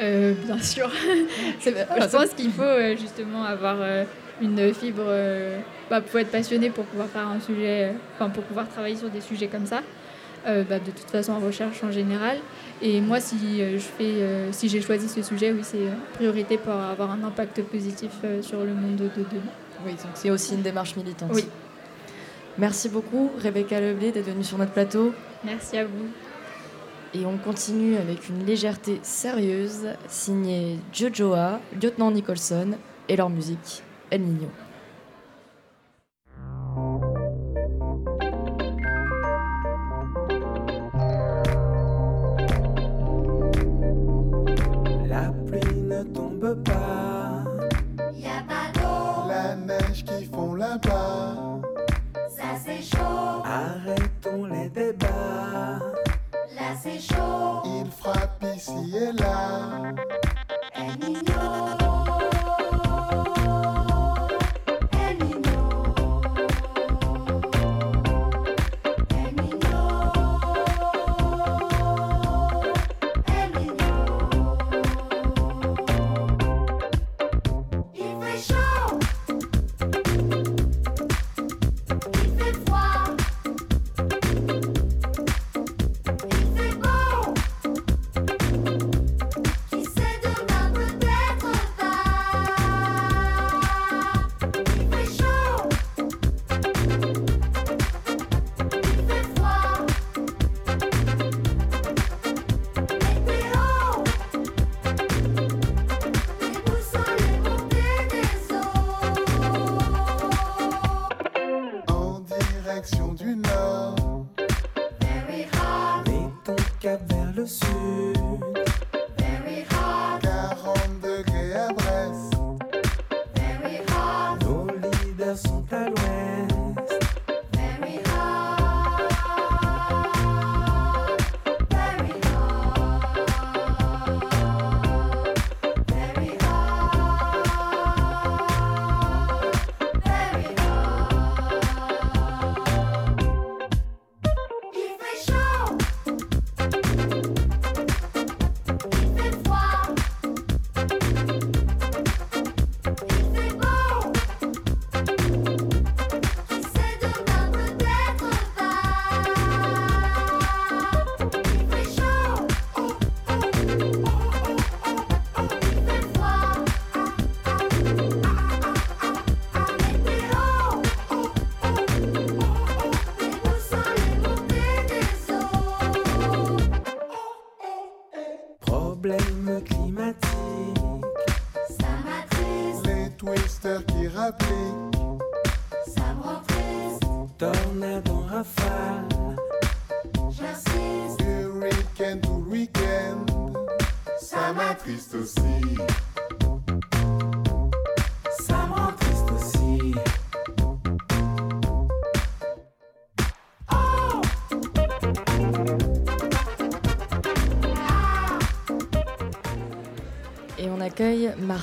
Euh, bien sûr. [laughs] je pense qu'il faut euh, justement avoir euh, une fibre bah, pour être passionné pour pouvoir faire un sujet, enfin pour pouvoir travailler sur des sujets comme ça. Bah, de toute façon en recherche en général. Et moi, si je fais, si j'ai choisi ce sujet, oui, c'est priorité pour avoir un impact positif sur le monde de demain. Oui, donc c'est aussi une démarche militante. Oui. Merci beaucoup, Rebecca Leblé, d'être venue sur notre plateau. Merci à vous. Et on continue avec une légèreté sérieuse, signée Jojoa, Lieutenant Nicholson et leur musique El Niño. C'est chaud. Il frappe ici et là. El Niño.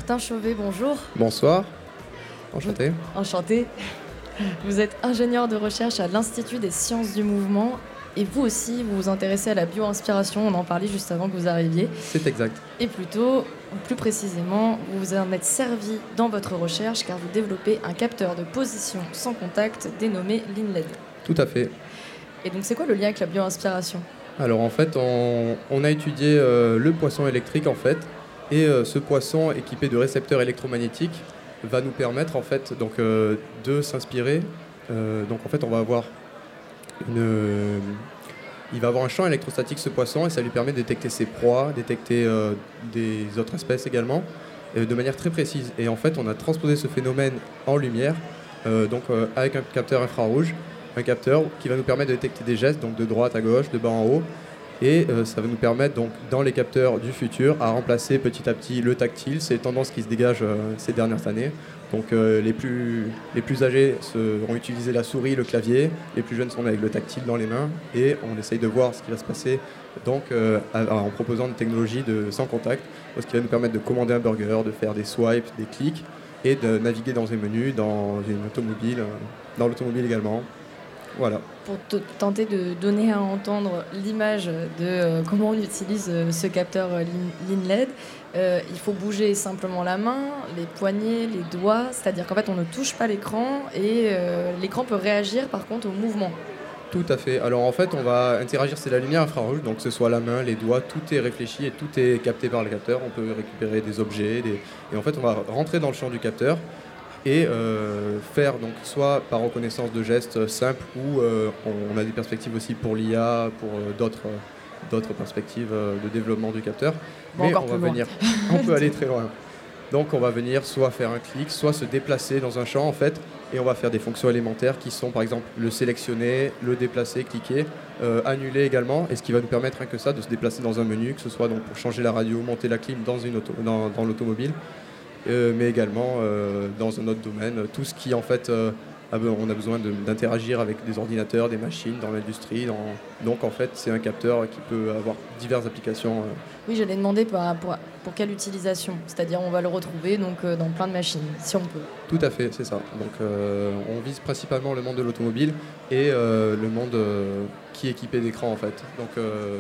Martin Chauvet, bonjour. Bonsoir. Enchanté. Enchanté. Vous êtes ingénieur de recherche à l'Institut des sciences du mouvement et vous aussi, vous vous intéressez à la bio-inspiration, on en parlait juste avant que vous arriviez. C'est exact. Et plutôt, plus précisément, vous vous en êtes servi dans votre recherche car vous développez un capteur de position sans contact dénommé l'INLED. Tout à fait. Et donc c'est quoi le lien avec la bio-inspiration? Alors en fait, on, on a étudié euh, le poisson électrique en fait, et euh, ce poisson équipé de récepteurs électromagnétiques va nous permettre en fait donc euh, de s'inspirer. Euh, donc en fait, on va avoir une, il va avoir un champ électrostatique ce poisson et ça lui permet de détecter ses proies, détecter des autres espèces également, de manière très précise. Et en fait, on a transposé ce phénomène en lumière, donc avec un capteur infrarouge, un capteur qui va nous permettre de détecter des gestes, donc de droite à gauche, de bas en haut, Et euh, ça va nous permettre donc dans les capteurs du futur à remplacer petit à petit le tactile. C'est une tendance qui se dégage euh, ces dernières années. Donc euh, les, plus, les plus âgés se- vont utiliser la souris, le clavier. Les plus jeunes sont avec le tactile dans les mains. Et on essaye de voir ce qui va se passer donc, en proposant une technologie sans contact, ce qui va nous permettre de commander un burger, de faire des swipes, des clics et de naviguer dans un menu, dans une automobile, dans l'automobile également. Voilà. Pour te- tenter de donner à entendre l'image de euh, comment on utilise euh, ce capteur euh, Lean- Lean LED, euh, il faut bouger simplement la main, les poignets, les doigts, c'est-à-dire qu'en fait on ne touche pas l'écran et euh, l'écran peut réagir par contre au mouvement. Tout à fait. Alors en fait, on va interagir, c'est la lumière infrarouge, donc que ce soit la main, les doigts, tout est réfléchi et tout est capté par le capteur. On peut récupérer des objets, des- et en fait, on va rentrer dans le champ du capteur et euh, faire donc soit par reconnaissance de gestes simples ou euh, on, on a des perspectives aussi pour l'IA, pour euh, d'autres d'autres perspectives de développement du capteur. Bon, Mais on va loin. venir, on peut [laughs] aller très loin. Donc on va venir soit faire un clic, soit se déplacer dans un champ en fait, et on va faire des fonctions élémentaires qui sont par exemple le sélectionner, le déplacer, cliquer, annuler également, et ce qui va nous permettre rien que ça de se déplacer dans un menu, que ce soit donc pour changer la radio, monter la clim dans, une auto, dans, dans l'automobile, mais également euh, dans un autre domaine, tout ce qui en fait euh, on a besoin de- d'interagir avec des ordinateurs, des machines dans l'industrie, dans- donc en fait c'est un capteur qui peut avoir diverses applications. euh, Oui, j'allais demander pour, pour, pour quelle utilisation, c'est-à-dire on va le retrouver donc euh, dans plein de machines, si on peut. Tout à fait, c'est ça. Donc euh, on vise principalement le monde de l'automobile et euh, le monde euh, qui est équipé d'écrans en fait. Donc euh,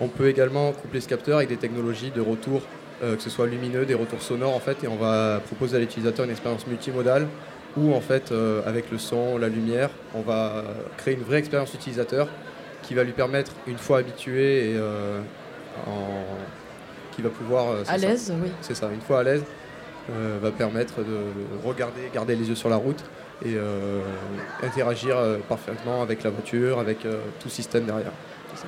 on peut également coupler ce capteur avec des technologies de retour, euh, que ce soit lumineux, des retours sonores en fait, et on va proposer à l'utilisateur une expérience multimodale où en fait euh, avec le son, la lumière, on va créer une vraie expérience utilisateur qui va lui permettre, une fois habitué et euh, en- qui va pouvoir À l'aise, oui. C'est ça, une fois à l'aise, va permettre de regarder, garder les yeux sur la route et interagir parfaitement avec la voiture, avec tout système derrière.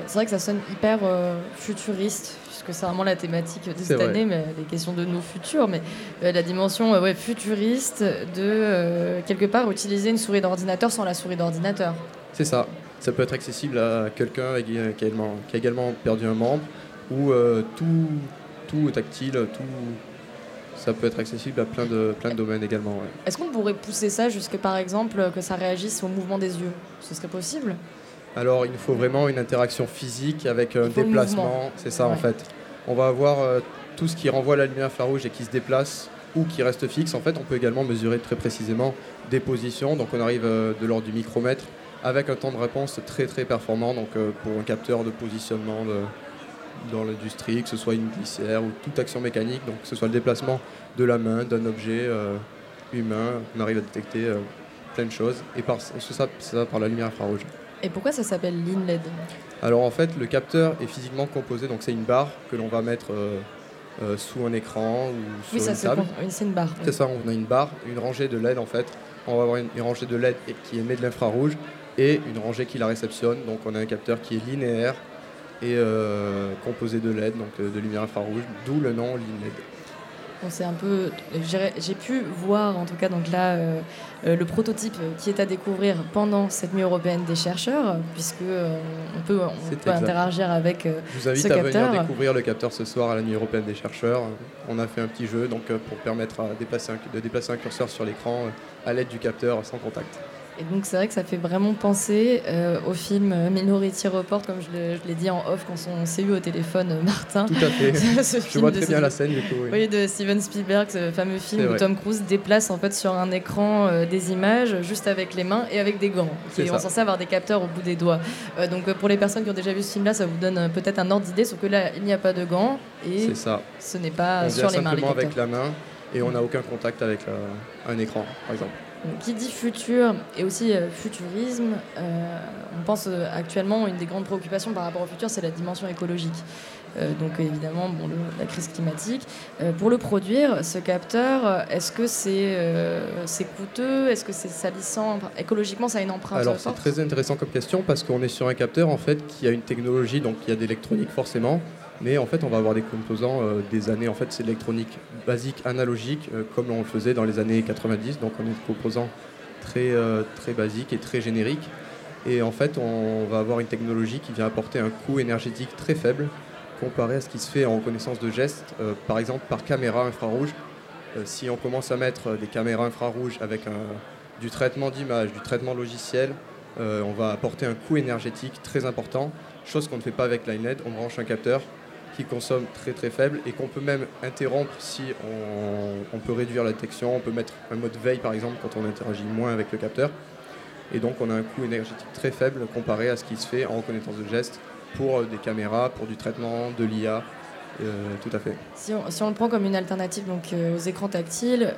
C'est vrai que ça sonne hyper euh, futuriste, puisque c'est vraiment la thématique de cette vrai. année, mais les questions de nos futurs, mais euh, la dimension euh, ouais, futuriste de quelque part utiliser une souris d'ordinateur sans la souris d'ordinateur. C'est ça. Ça peut être accessible à quelqu'un qui, a qui a également, perdu un membre ou tout, tout tactile, tout. Ça peut être accessible à plein de, plein de domaines également. ouais. Est-ce qu'on pourrait pousser ça jusque par exemple que ça réagisse au mouvement des yeux? Ce serait possible? Alors, il nous faut vraiment une interaction physique avec un faut le déplacement. C'est ça, en fait. On va avoir euh, tout ce qui renvoie la lumière infrarouge et qui se déplace ou qui reste fixe. En fait, on peut également mesurer très précisément des positions. Donc, on arrive euh, de l'ordre du micromètre avec un temps de réponse très très performant. Donc, euh, pour un capteur de positionnement de- dans l'industrie, que ce soit une glissière ou toute action mécanique, donc que ce soit le déplacement de la main, d'un objet euh, humain, on arrive à détecter euh, plein de choses. Et par, ça, c'est ça par la lumière infrarouge. Et pourquoi ça s'appelle Lean LED Alors en fait, le capteur est physiquement composé, donc c'est une barre que l'on va mettre euh, euh, sous un écran ou sur Oui, ça une table. c'est une barre. oui. C'est ça, on a une barre, une rangée de LED en fait. On va avoir une, une rangée de LED qui émet de l'infrarouge et une rangée qui la réceptionne. Donc on a un capteur qui est linéaire et euh, composé de LED, donc de lumière infrarouge, d'où le nom Lean LED. Bon, c'est un peu. J'ai pu voir en tout cas donc là euh, euh, le prototype qui est à découvrir pendant cette nuit européenne des chercheurs, puisque euh, on peut, on interagir avec euh, Je vous invite ce à capteur. venir découvrir le capteur ce soir à la Nuit européenne des chercheurs. On a fait un petit jeu donc, pour permettre à déplacer un- de déplacer un curseur sur l'écran à l'aide du capteur sans contact. Et donc c'est vrai que ça fait vraiment penser euh, au film euh, Minority Report, comme je l'ai dit en off quand on s'est eu au téléphone, euh, Martin. Tout à fait. [laughs] Ce Je film vois très bien Steven- la scène du coup. oui. Oui, de Steven Spielberg, ce fameux film où vrai. Tom Cruise déplace en fait sur un écran euh, des images juste avec les mains et avec des gants. Qui sont censés avoir des capteurs au bout des doigts. Donc pour les personnes qui ont déjà vu ce film-là, ça vous donne peut-être un ordre d'idée, sauf que là, il n'y a pas de gants et C'est ça. ce n'est pas on sur les mains simplement avec la main et on n'a aucun contact avec un écran, par exemple. Qui dit futur et aussi euh, futurisme, euh, on pense euh, actuellement une des grandes préoccupations par rapport au futur, c'est la dimension écologique. Donc évidemment, bon, le- la crise climatique. Pour le produire, ce capteur, est-ce que c'est coûteux? Est-ce que c'est salissant? Enfin, Écologiquement, ça a une empreinte Alors c'est très intéressant comme question parce qu'on est sur un capteur en fait qui a une technologie, donc il y a d'électronique forcément, mais en fait on va avoir des composants euh, des années, en fait c'est l'électronique basique, analogique, euh, comme on le faisait dans les années 90, donc on est des composants très, euh, très basiques et très génériques. Et en fait, on va avoir une technologie qui vient apporter un coût énergétique très faible comparé à ce qui se fait en reconnaissance de gestes, par exemple par caméra infrarouge. Si on commence à mettre des caméras infrarouges avec du traitement d'image, du traitement logiciel, on va apporter un coût énergétique très important, chose qu'on ne fait pas avec LineLED. On branche un capteur qui consomme très très faible et qu'on peut même interrompre si on, on peut réduire la détection, on peut mettre un mode veille par exemple quand on interagit moins avec le capteur. Et donc on a un coût énergétique très faible comparé à ce qui se fait en reconnaissance de gestes pour euh, des caméras, pour du traitement, de l'IA, euh, tout à fait. Si on, si on le prend comme une alternative donc, euh, aux écrans tactiles,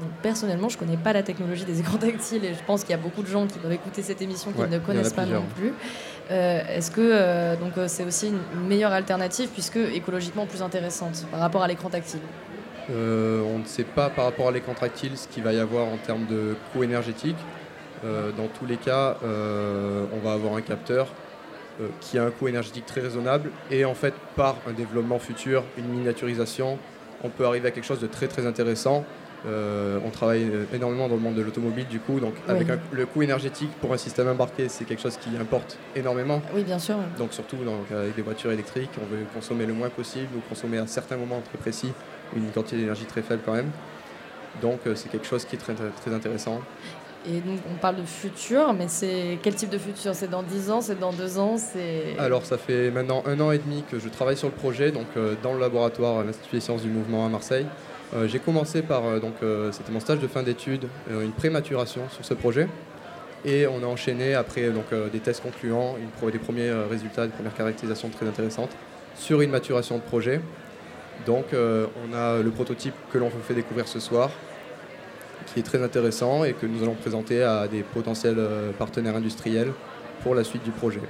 donc, personnellement, je ne connais pas la technologie des [laughs] écrans tactiles et je pense qu'il y a beaucoup de gens qui doivent écouter cette émission qui Ouais, ne connaissent pas plusieurs. non plus. Euh, Est-ce que euh, donc euh, c'est aussi une meilleure alternative puisque écologiquement plus intéressante par rapport à l'écran tactile on ne sait pas par rapport à l'écran tactile ce qu'il va y avoir en termes de coût énergétique. Dans tous les cas, on va avoir un capteur qui a un coût énergétique très raisonnable et en fait par un développement futur, une miniaturisation, on peut arriver à quelque chose de très très intéressant. Euh, on travaille énormément dans le monde de l'automobile du coup, donc avec un- le coût énergétique pour un système embarqué, c'est quelque chose qui importe énormément. Oui, bien sûr. Donc surtout donc, avec des voitures électriques, on veut consommer le moins possible ou consommer à certains moments très précis une quantité d'énergie très faible quand même. Donc euh, c'est quelque chose qui est très, très intéressant. Et donc on parle de futur, mais c'est quel type de futur? C'est dans 10 ans, c'est dans 2 ans, c'est... Alors ça fait maintenant un an et demi que je travaille sur le projet, donc euh, dans le laboratoire à l'Institut des sciences du mouvement à Marseille. Euh, J'ai commencé par, euh, donc euh, c'était mon stage de fin d'études, une prématuration sur ce projet. Et on a enchaîné après donc, des tests concluants, des premiers résultats, des premières caractérisations très intéressantes sur une maturation de projet. Donc on a le prototype que l'on vous fait découvrir ce soir, qui est très intéressant et que nous allons présenter à des potentiels partenaires industriels pour la suite du projet.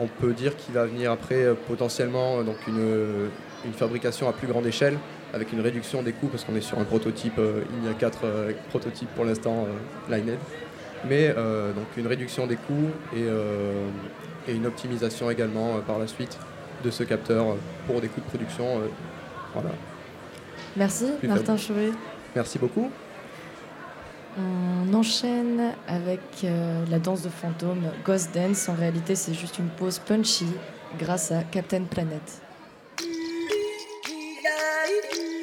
On peut dire qu'il va venir après potentiellement donc une, une fabrication à plus grande échelle avec une réduction des coûts parce qu'on est sur un prototype, euh, il y a quatre euh, prototypes pour l'instant euh, Linehead, mais donc une réduction des coûts et, et une optimisation également par la suite de ce capteur pour des coûts de production. voilà. Merci Plus Martin Chauvet. Merci beaucoup. On enchaîne avec euh, la danse de fantôme Ghost Dance. En réalité, c'est juste une pause punchy grâce à Captain Planet. light.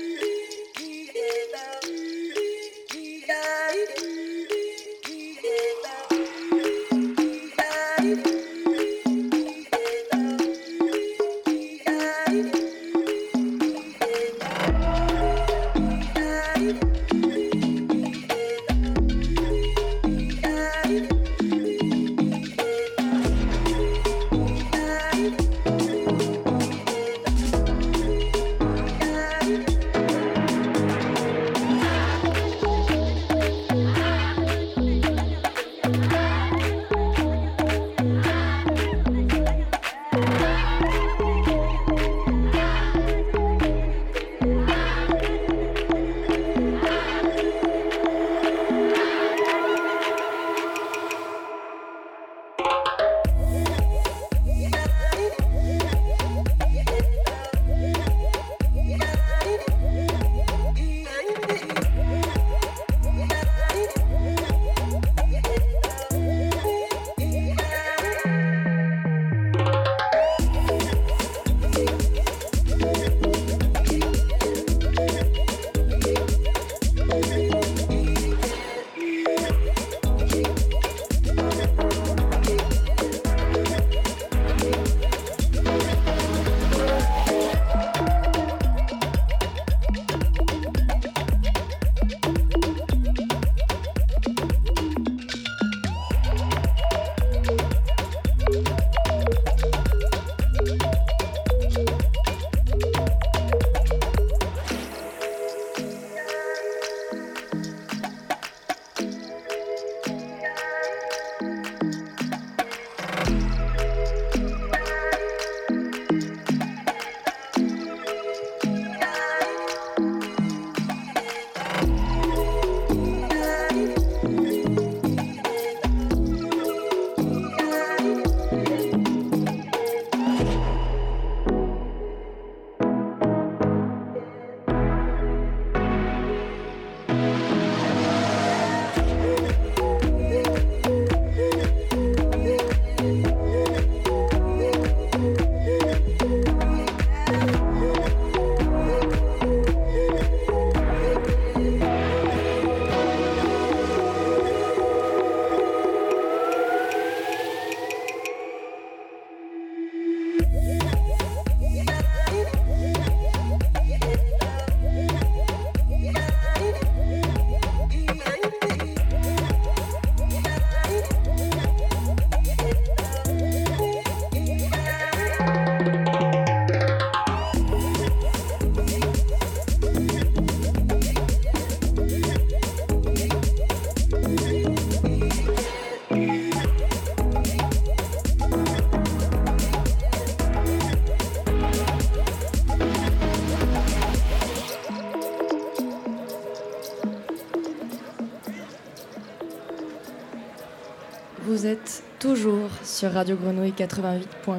Sur Radio Grenouille 88.8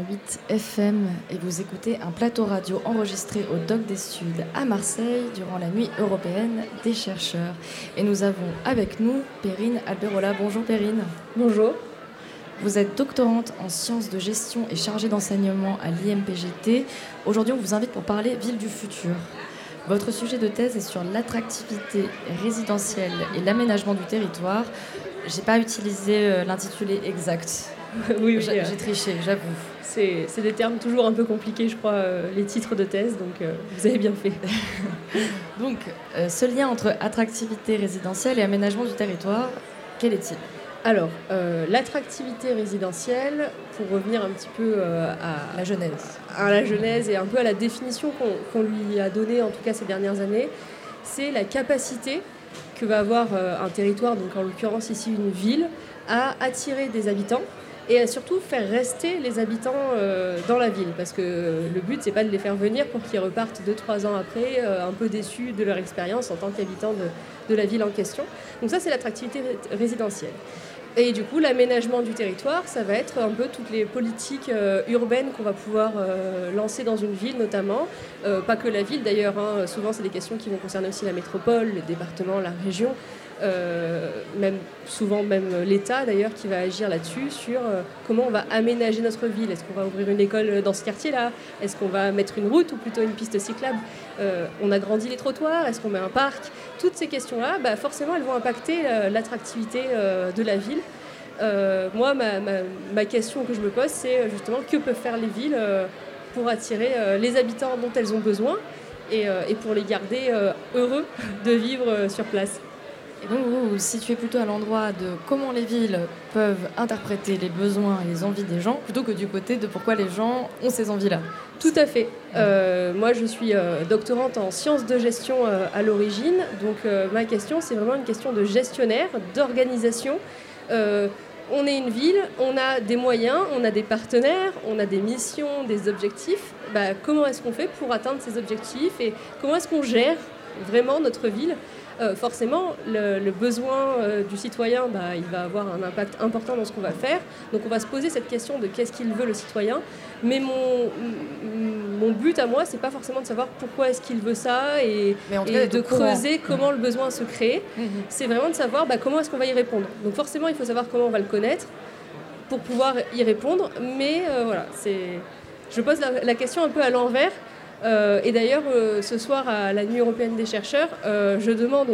FM et vous écoutez un plateau radio enregistré au Doc des Suds à Marseille durant la nuit européenne des chercheurs. Et nous avons avec nous Perrine Alberola. Bonjour Perrine. Bonjour. Vous êtes doctorante en sciences de gestion et chargée d'enseignement à l'IMPGT. Aujourd'hui, on vous invite pour parler ville du futur. Votre sujet de thèse est sur l'attractivité résidentielle et l'aménagement du territoire. J'ai pas utilisé euh, l'intitulé exact. Oui, [laughs] oui, J'ai euh, triché, j'avoue. c'est des termes toujours un peu compliqués, je crois, euh, les titres de thèse, donc euh, vous avez bien fait. [laughs] Donc, euh, ce lien entre attractivité résidentielle et aménagement du territoire, quel est-il? Alors, l'attractivité résidentielle, pour revenir un petit peu à, La genèse. à la genèse et un peu à la définition qu'on lui a donnée, en tout cas ces dernières années, c'est la capacité que va avoir un territoire, donc en l'occurrence ici une ville, à attirer des habitants et à surtout faire rester les habitants euh, dans la ville. Parce que le but, c'est pas de les faire venir pour qu'ils repartent 2-3 ans après, euh, un peu déçus de leur expérience en tant qu'habitants de, de la ville en question. Donc ça, c'est l'attractivité ré- résidentielle. Et du coup, l'aménagement du territoire, ça va être un peu toutes les politiques euh, urbaines qu'on va pouvoir euh, lancer dans une ville, notamment. Euh, pas que la ville d'ailleurs, hein. souvent c'est des questions qui vont concerner aussi la métropole, le département, la région, euh, même, souvent même l'État d'ailleurs qui va agir là-dessus, sur euh, comment on va aménager notre ville. Est-ce qu'on va ouvrir une école dans ce quartier-là? Est-ce qu'on va mettre une route ou plutôt une piste cyclable? Euh, On agrandit les trottoirs Est-ce qu'on met un parc? Toutes ces questions-là, bah, forcément, elles vont impacter euh, l'attractivité euh, de la ville. Euh, moi, ma, question que je me pose, c'est euh, justement que peuvent faire les villes euh, pour attirer euh, les habitants dont elles ont besoin et, euh, pour les garder euh, heureux de vivre euh, sur place? Et vous vous situez plutôt à l'endroit de comment les villes peuvent interpréter les besoins et les envies des gens, plutôt que du côté de pourquoi les gens ont ces envies-là. Tout à fait. Euh, moi, je suis euh, doctorante en sciences de gestion euh, à l'origine. Donc, ma question, c'est vraiment une question de gestionnaire, d'organisation. On est une ville, on a des moyens, on a des partenaires, on a des missions, des objectifs. Bah, comment est-ce qu'on fait pour atteindre ces objectifs et comment est-ce qu'on gère vraiment notre ville? Euh, forcément, le, le besoin euh, du citoyen, bah, il va avoir un impact important dans ce qu'on va faire. Donc on va se poser cette question de qu'est-ce qu'il veut le citoyen. Mais mon, mon but à moi, c'est pas forcément de savoir pourquoi est-ce qu'il veut ça et, Mais en tout et cas, d'être de courant. creuser comment le besoin se crée. C'est vraiment de savoir bah, comment est-ce qu'on va y répondre. Donc forcément, il faut savoir comment on va le connaître pour pouvoir y répondre. Mais euh, voilà, c'est. Je pose la, la question un peu à l'envers. Euh, et d'ailleurs, euh, ce soir à la Nuit européenne des chercheurs, euh, je demande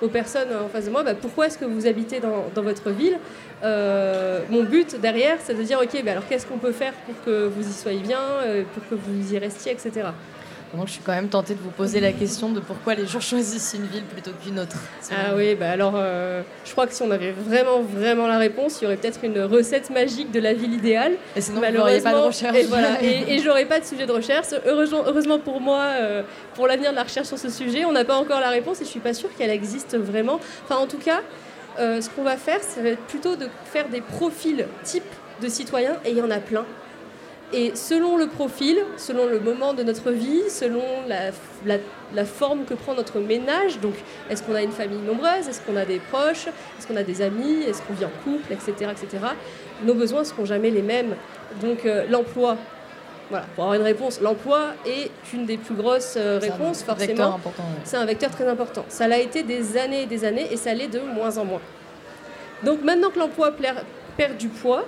aux, personnes en face de moi bah, pourquoi est-ce que vous habitez dans, votre ville. Mon but derrière, c'est de dire ok, bah, alors qu'est-ce qu'on peut faire pour que vous y soyez bien, pour que vous y restiez, etc. Donc, je suis quand même tentée de vous poser la question de pourquoi les gens choisissent une ville plutôt qu'une autre. Ah oui, bah alors euh, je crois que si on avait vraiment vraiment la réponse, il y aurait peut-être une recette magique de la ville idéale. Et sinon, vous n'auriez pas de recherche. Et voilà, et, et j'aurais pas de sujet de recherche. Heureusement, heureusement pour moi, euh, pour l'avenir de la recherche sur ce sujet, on n'a pas encore la réponse et je suis pas sûre qu'elle existe vraiment. Enfin, en tout cas, euh, ce qu'on va faire, ça va être plutôt de faire des profils types de citoyens et il y en a plein. Et selon le profil, selon le moment de notre vie, selon la, la- la forme que prend notre ménage, donc est-ce qu'on a une famille nombreuse, est-ce qu'on a des proches, est-ce qu'on a des amis, est-ce qu'on vit en couple, etc., etc., nos besoins ne seront jamais les mêmes. Donc euh, l'emploi, voilà, pour avoir une réponse, l'emploi est une des plus grosses euh, C'est un réponses, vecteur forcément. ouais. C'est un vecteur très important. Ça l'a été des années et des années et ça l'est de moins en moins. Donc maintenant que l'emploi perd du poids,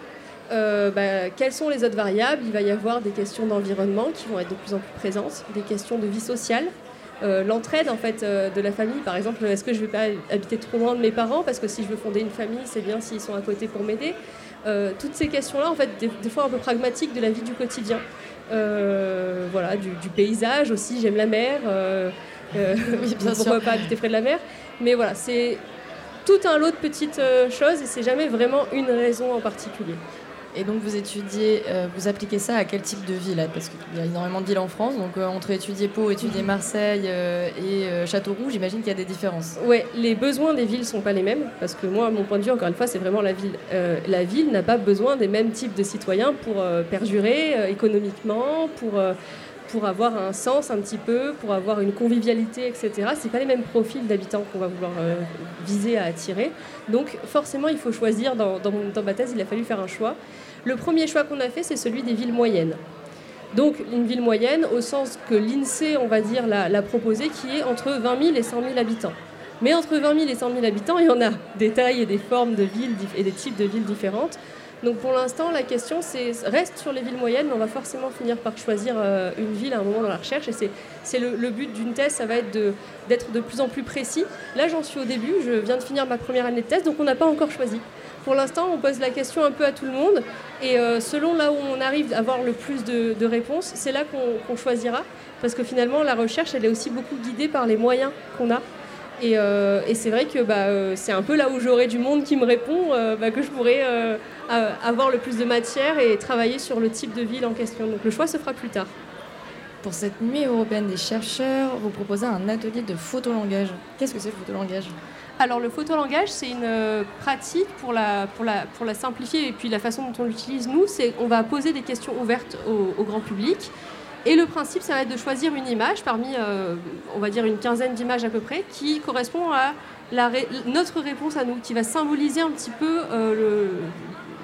euh, bah, quelles sont les autres variables? Il va y avoir des questions d'environnement qui vont être de plus en plus présentes, des questions de vie sociale, euh, l'entraide en fait euh, de la famille. Par exemple, est-ce que je vais pas habiter trop loin de mes parents? Parce que si je veux fonder une famille, c'est bien s'ils sont à côté pour m'aider. Toutes ces questions-là, en fait, des, des fois un peu pragmatiques de la vie du quotidien. Voilà, du, du paysage aussi. J'aime la mer. [laughs] Oui, bien pourquoi sûr. pas habiter près de la mer? Mais voilà, c'est tout un lot de petites choses et c'est jamais vraiment une raison en particulier. Et donc vous étudiez, euh, vous appliquez ça à quel type de ville Parce qu'il y a énormément de villes en France, donc euh, entre étudier Pau, étudier Marseille euh, et Châteauroux, j'imagine qu'il y a des différences. Ouais, les besoins des villes sont pas les mêmes parce que moi, mon point de vue, encore une fois, c'est vraiment la ville. La ville n'a pas besoin des mêmes types de citoyens pour perdurer euh, économiquement, pour pour avoir un sens un petit peu, pour avoir une convivialité, etc. C'est pas les mêmes profils d'habitants qu'on va vouloir euh, viser à attirer. Donc forcément, il faut choisir. Dans, dans, dans ma thèse, il a fallu faire un choix. Le premier choix qu'on a fait, c'est celui des villes moyennes. Donc une ville moyenne au sens que l'INSEE, on va dire, l'a, proposé, qui est entre 20 000 et 100 000 habitants. Mais entre 20 000 et 100 000 habitants, il y en a des tailles et des formes de villes et des types de villes différentes. Donc pour l'instant, la question reste sur les villes moyennes, mais on va forcément finir par choisir euh, une ville à un moment dans la recherche. Et c'est, le, but d'une thèse, ça va être d'être de plus en plus précis. Là, j'en suis au début, je viens de finir ma première année de thèse, donc on n'a pas encore choisi. Pour l'instant, on pose la question un peu à tout le monde, et euh, selon là où on arrive à avoir le plus de, réponses, c'est là qu'on, qu'on choisira, parce que finalement, la recherche, elle est aussi beaucoup guidée par les moyens qu'on a. Et, euh, et c'est vrai que bah, euh, c'est un peu là où j'aurai du monde qui me répond, euh, bah, que je pourrai a- avoir le plus de matière et travailler sur le type de ville en question. Donc le choix se fera plus tard. Pour cette nuit européenne des chercheurs, vous proposez un atelier de photolangage. Qu'est-ce que c'est le photolangage? Alors le photolangage, c'est une pratique pour la, pour, la, pour la simplifier et puis la façon dont on l'utilise, nous, c'est on va poser des questions ouvertes au, au grand public. Et le principe, ça va être de choisir une image parmi, euh, on va dire, une quinzaine d'images à peu près, qui correspond à notre réponse à nous, qui va symboliser un petit peu euh,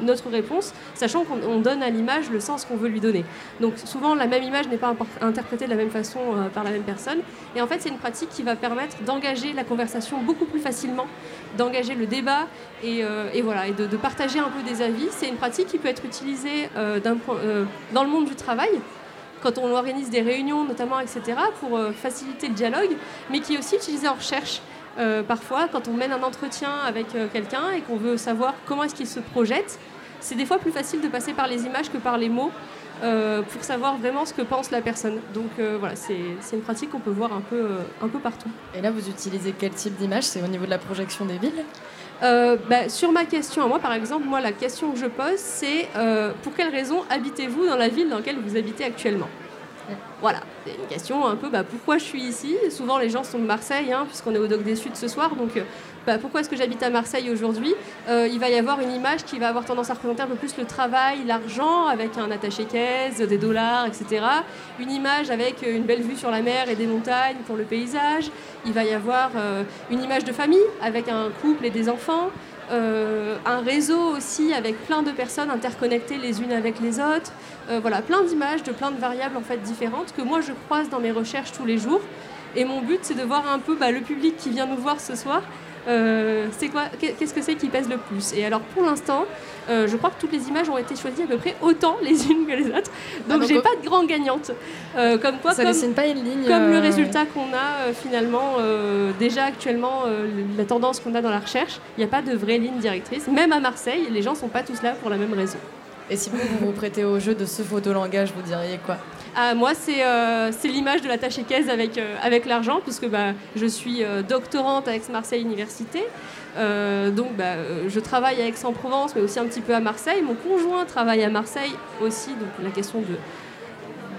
notre réponse, sachant qu'on on donne à l'image le sens qu'on veut lui donner. Donc souvent, la même image n'est pas interprétée de la même façon euh, par la même personne. Et en fait, c'est une pratique qui va permettre d'engager la conversation beaucoup plus facilement, d'engager le débat et, voilà, et de, partager un peu des avis. C'est une pratique qui peut être utilisée dans le monde du travail quand on organise des réunions notamment, etc., pour euh, faciliter le dialogue, mais qui est aussi utilisé en recherche. Euh, parfois, quand on mène un entretien avec euh, quelqu'un et qu'on veut savoir comment est-ce qu'il se projette, c'est des fois plus facile de passer par les images que par les mots pour savoir vraiment ce que pense la personne. Donc voilà, c'est une pratique qu'on peut voir un peu, un peu partout. Et là, vous utilisez quel type d'image? C'est au niveau de la projection des villes? Euh, bah, sur ma question, à moi par exemple, moi la question que je pose c'est euh, pour quelles raisons habitez-vous dans la ville dans laquelle vous habitez actuellement? Voilà, c'est une question un peu bah, pourquoi je suis ici? Souvent les gens sont de Marseille, hein, puisqu'on est au Doc des Sud ce soir, donc euh, bah, pourquoi est-ce que j'habite à Marseille aujourd'hui? Euh, Il va y avoir une image qui va avoir tendance à représenter un peu plus le travail, l'argent, avec un attaché-caisse, des dollars, etc. Une image avec une belle vue sur la mer et des montagnes pour le paysage. Il va y avoir euh, une image de famille avec un couple et des enfants. Euh, un réseau aussi avec plein de personnes interconnectées les unes avec les autres. Voilà, plein d'images de plein de variables en fait différentes que moi je croise dans mes recherches tous les jours. Et mon but c'est de voir un peu bah, le public qui vient nous voir ce soir. Euh, c'est quoi Qu'est-ce que c'est qui pèse le plus? Et alors pour l'instant, euh, je crois que toutes les images ont été choisies à peu près autant les [laughs] unes que les autres. Donc donc, j'ai euh, pas de grande gagnante. Euh, comme quoi, Ça comme, dessine pas une ligne comme le résultat qu'on a euh, finalement euh, déjà actuellement, euh, la tendance qu'on a dans la recherche, il n'y a pas de vraie ligne directrice. Même à Marseille, les gens sont pas tous là pour la même raison. Et si vous vous, vous prêtez au jeu de ce photolangage, vous diriez quoi? Ah, moi, c'est euh, c'est l'image de l'attaché caisse avec, euh, avec l'argent, puisque bah, je suis euh, doctorante à Aix-Marseille Université. Euh, donc, bah, je travaille à Aix-en-Provence, mais aussi un petit peu à Marseille. Mon conjoint travaille à Marseille aussi, donc la question de,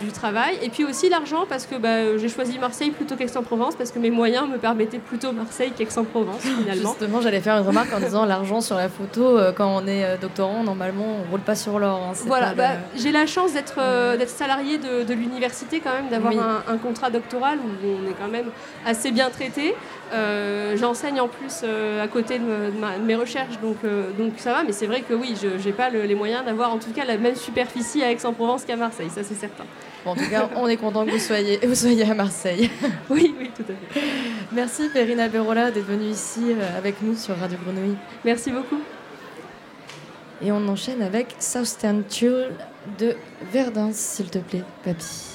du travail. Et puis aussi l'argent, parce que bah, j'ai choisi Marseille plutôt qu'Aix-en-Provence, parce que mes moyens me permettaient plutôt Marseille qu'Aix-en-Provence, finalement. Justement, j'allais faire une remarque en disant l'argent sur la photo, euh, quand on est euh, doctorant, normalement, on roule pas sur l'or. hein, Voilà, bah, le- j'ai la chance d'être euh, d'être salarié de, de l'université quand même, d'avoir Oui. un, un contrat doctoral où on est quand même assez bien traité. Euh, J'enseigne en plus euh, à côté de, me- de ma- de mes recherches, donc, euh, donc ça va, mais c'est vrai que oui, je n'ai pas le- les moyens d'avoir en tout cas la même superficie à Aix-en-Provence qu'à Marseille, ça c'est certain. Bon, en tout cas, on est content que vous soyez, vous soyez à Marseille. [laughs] Oui, oui, tout à fait. Merci Perrine Alberola d'être venue ici avec nous sur Radio Grenouille. Merci beaucoup. Et on enchaîne avec Southern Tulle de Verdun, s'il te plaît, papy.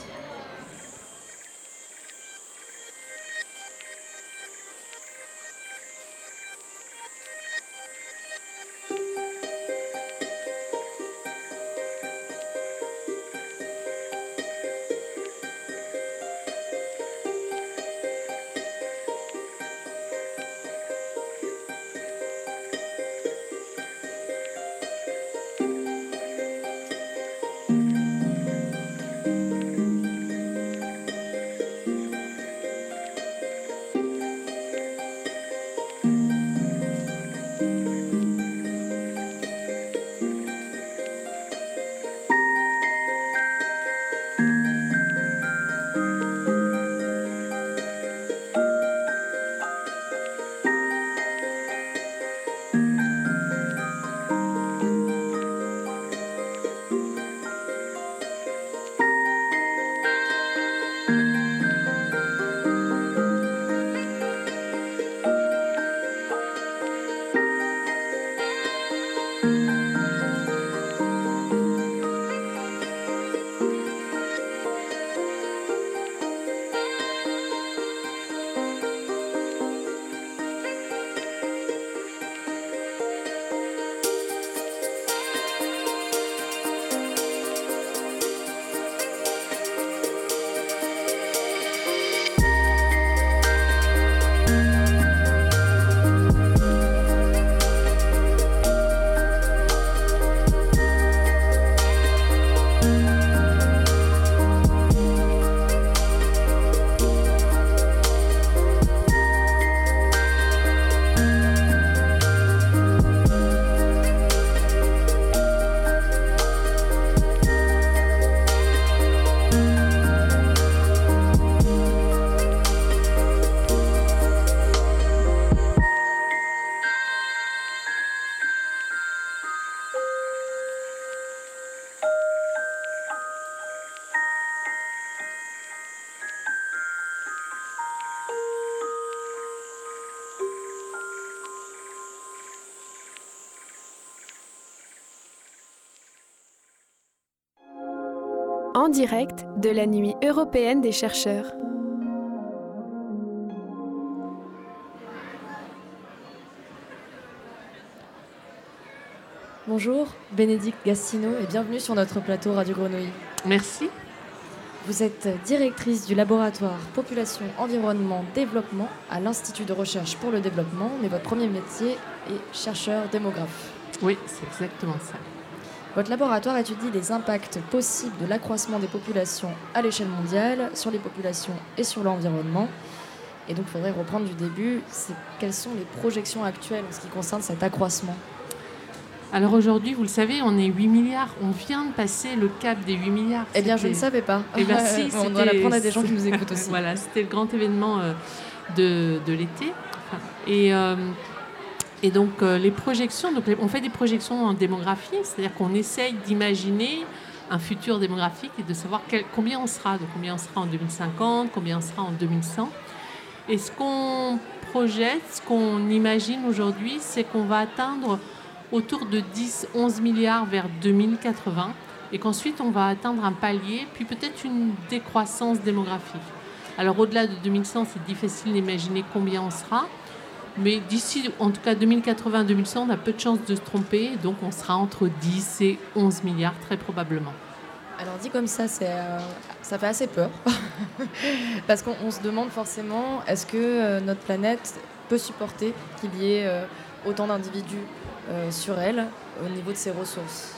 En direct de la Nuit européenne des chercheurs. Bonjour, Bénédicte Gastino et bienvenue sur notre plateau Radio Grenouille. Merci. Vous êtes directrice du laboratoire Population, Environnement, Développement à l'Institut de recherche pour le développement, mais votre premier métier est chercheur démographe. Oui, c'est exactement ça. Votre laboratoire étudie les impacts possibles de l'accroissement des populations à l'échelle mondiale sur les populations et sur l'environnement. Et donc, il faudrait reprendre du début. Quelles sont les projections actuelles en ce qui concerne cet accroissement? Alors aujourd'hui, vous le savez, on est 8 milliards. On vient de passer le cap des 8 milliards. Eh bien, je ne savais pas. Eh bien, si, [laughs] On doit l'apprendre à des gens qui nous écoutent aussi. [laughs] voilà, c'était le grand événement euh, de, de l'été. Et, euh, et donc, euh, les projections, donc, on fait des projections en démographie, c'est-à-dire qu'on essaye d'imaginer un futur démographique et de savoir combien on sera, combien on sera en 2050, combien on sera en 2100. Et ce qu'on projette, ce qu'on imagine aujourd'hui, c'est qu'on va atteindre autour de 10-11 milliards vers 2080 et qu'ensuite on va atteindre un palier, puis peut-être une décroissance démographique. Alors au-delà de 2100, c'est difficile d'imaginer combien on sera, mais d'ici, en tout cas 2080-2100, on a peu de chances de se tromper, donc on sera entre 10 et 11 milliards très probablement. Alors dit comme ça, euh, ça fait assez peur. [laughs] Parce qu'on on se demande forcément, est-ce que euh, notre planète peut supporter qu'il y ait euh, autant d'individus sur elle au niveau de ses ressources?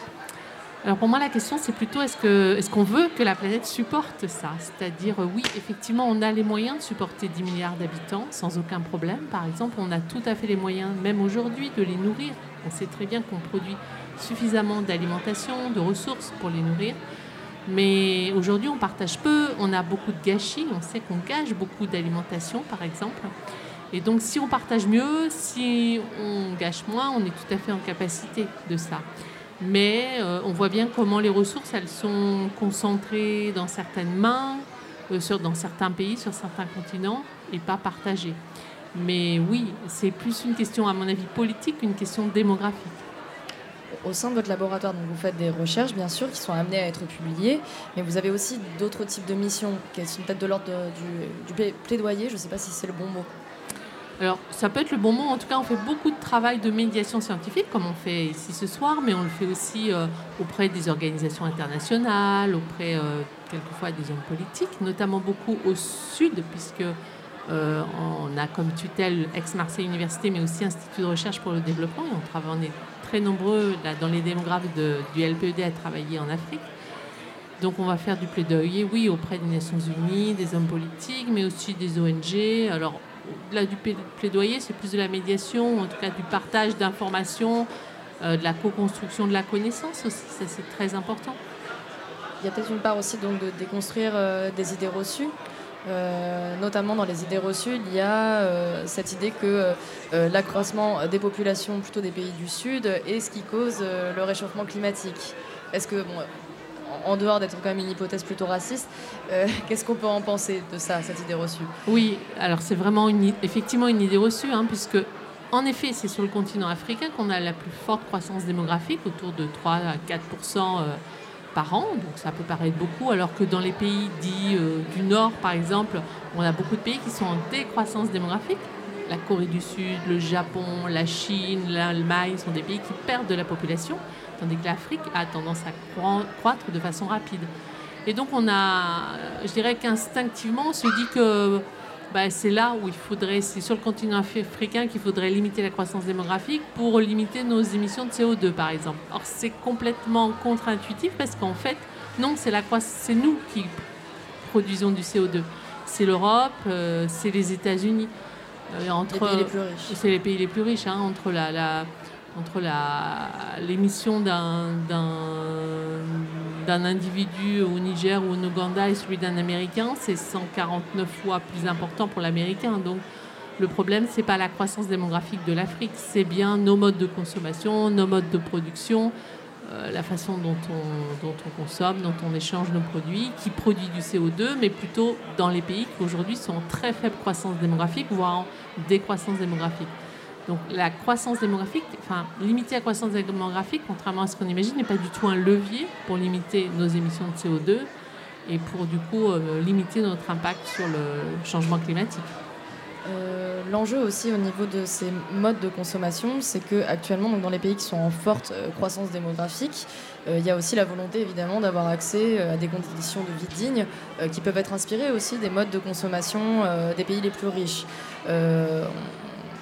Alors pour moi, la question, c'est plutôt est-ce que est-ce qu'on veut que la planète supporte ça? C'est-à-dire, euh, oui, effectivement, on a les moyens de supporter 10 milliards d'habitants sans aucun problème. Par exemple, on a tout à fait les moyens, même aujourd'hui, de les nourrir. On sait très bien qu'on produit suffisamment d'alimentation, de ressources pour les nourrir. Mais aujourd'hui, on partage peu, on a beaucoup de gâchis, on sait qu'on gâche beaucoup d'alimentation, par exemple. Et donc, si on partage mieux, si on gâche moins, on est tout à fait en capacité de ça. Mais euh, on voit bien comment les ressources, elles sont concentrées dans certaines mains, euh, dans certains pays, sur certains continents, et pas partagées. Mais oui, c'est plus une question, à mon avis, politique qu'une question démographique. Au sein de votre laboratoire, donc vous faites des recherches, bien sûr, qui sont amenées à être publiées, mais vous avez aussi d'autres types de missions qui sont peut-être de l'ordre du, du pla- plaidoyer, je ne sais pas si c'est le bon mot. Alors, ça peut être le bon mot. En tout cas, on fait beaucoup de travail de médiation scientifique, comme on fait ici ce soir, mais on le fait aussi euh, auprès des organisations internationales, auprès euh, quelquefois des hommes politiques, notamment beaucoup au sud, puisque euh, on a comme tutelle ex-Marseille Université, mais aussi Institut de recherche pour le développement, et on est très nombreux là, dans les démographes du LPED à travailler en Afrique. Donc on va faire du plaidoyer, oui, auprès des Nations Unies, des hommes politiques, mais aussi des ONG. Alors au-delà du pla- plaidoyer, c'est plus de la médiation, en tout cas du partage d'informations, euh, de la co-construction de la connaissance aussi, ça c'est très important. Il y a peut-être une part aussi donc, de déconstruire euh, des idées reçues. Euh, notamment dans les idées reçues, il y a cette idée que l'accroissement des populations plutôt des pays du Sud est ce qui cause le réchauffement climatique. Est-ce que, en dehors d'être quand même une hypothèse plutôt raciste, euh, [laughs] qu'est-ce qu'on peut en penser de ça, cette idée reçue? Oui, alors c'est vraiment effectivement une idée reçue, hein, puisque en effet c'est sur le continent africain qu'on a la plus forte croissance démographique, autour de 3 à 4% euh, par an, donc ça peut paraître beaucoup, alors que dans les pays dits euh, du Nord, par exemple, on a beaucoup de pays qui sont en décroissance démographique. La Corée du Sud, le Japon, la Chine, l'Allemagne sont des pays qui perdent de la population, tandis que l'Afrique a tendance à croître de façon rapide. Et donc on a, je dirais qu'instinctivement, on se dit que bah, c'est là où il faudrait, c'est sur le continent africain qu'il faudrait limiter la croissance démographique pour limiter nos émissions de CO2, par exemple. Or, c'est complètement contre-intuitif parce qu'en fait, non, c'est la croissance, c'est nous qui produisons du CO2. C'est l'Europe, euh, c'est les États-Unis. Euh, entre, Les pays les plus riches. C'est les pays les plus riches, hein, entre la, la- entre l'émission d'un, individu au Niger ou en Ouganda et celui d'un Américain, c'est 149 fois plus important pour l'Américain. Donc le problème, c'est pas la croissance démographique de l'Afrique, c'est bien nos modes de consommation, nos modes de production, euh, la façon dont on, dont on consomme, dont on échange nos produits, qui produit du CO2, mais plutôt dans les pays qui aujourd'hui sont en très faible croissance démographique, voire en décroissance démographique. Donc la croissance démographique, enfin limiter la croissance démographique, contrairement à ce qu'on imagine, n'est pas du tout un levier pour limiter nos émissions de CO2. et pour du coup euh, limiter notre impact sur le changement climatique. Euh, L'enjeu aussi au niveau de ces modes de consommation, c'est que actuellement, dans les pays qui sont en forte euh, croissance démographique, il y a aussi la volonté évidemment d'avoir accès à des conditions de vie dignes qui peuvent être inspirées aussi des modes de consommation des pays les plus riches.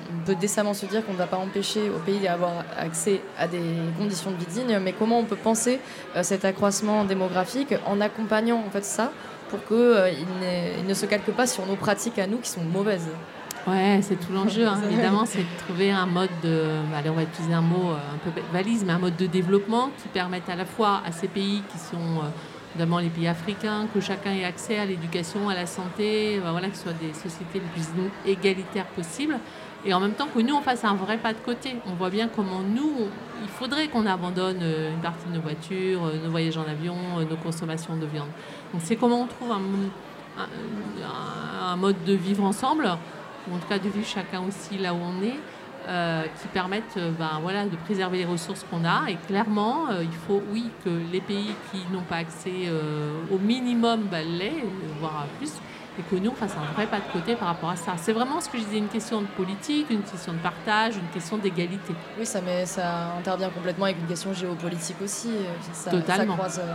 Euh, on peut décemment se dire qu'on ne va pas empêcher au pays d'avoir accès à des conditions de vie dignes, mais comment on peut penser euh, cet accroissement démographique en accompagnant en fait ça pour qu'il ne se calque pas sur nos pratiques à nous qui sont mauvaises? Ouais, c'est tout l'enjeu, hein. [laughs] évidemment, c'est de trouver un mode de, allez, on va utiliser un mot euh, un peu valise, mais un mode de développement qui permette à la fois à ces pays qui sont, euh, notamment les pays africains, que chacun ait accès à l'éducation, à la santé, euh, voilà, que ce soit des sociétés les plus égalitaires possibles, et en même temps que nous, on fasse un vrai pas de côté. On voit bien comment nous, il faudrait qu'on abandonne euh, une partie de nos voitures, euh, nos voyages en avion, euh, nos consommations de viande. Donc c'est comment on trouve un, mode de vivre ensemble ou en tout cas de vivre chacun aussi là où on est, qui permettent euh, ben, voilà, de préserver les ressources qu'on a. Et clairement, il faut, oui, que les pays qui n'ont pas accès au minimum ben, euh, voire plus, et que nous, on fasse un vrai pas de côté par rapport à ça. C'est vraiment ce que je disais, une question de politique, une question de partage, une question d'égalité. Oui, ça, met, ça intervient complètement avec une question géopolitique aussi. euh, Ça, Totalement. Ça croise, euh,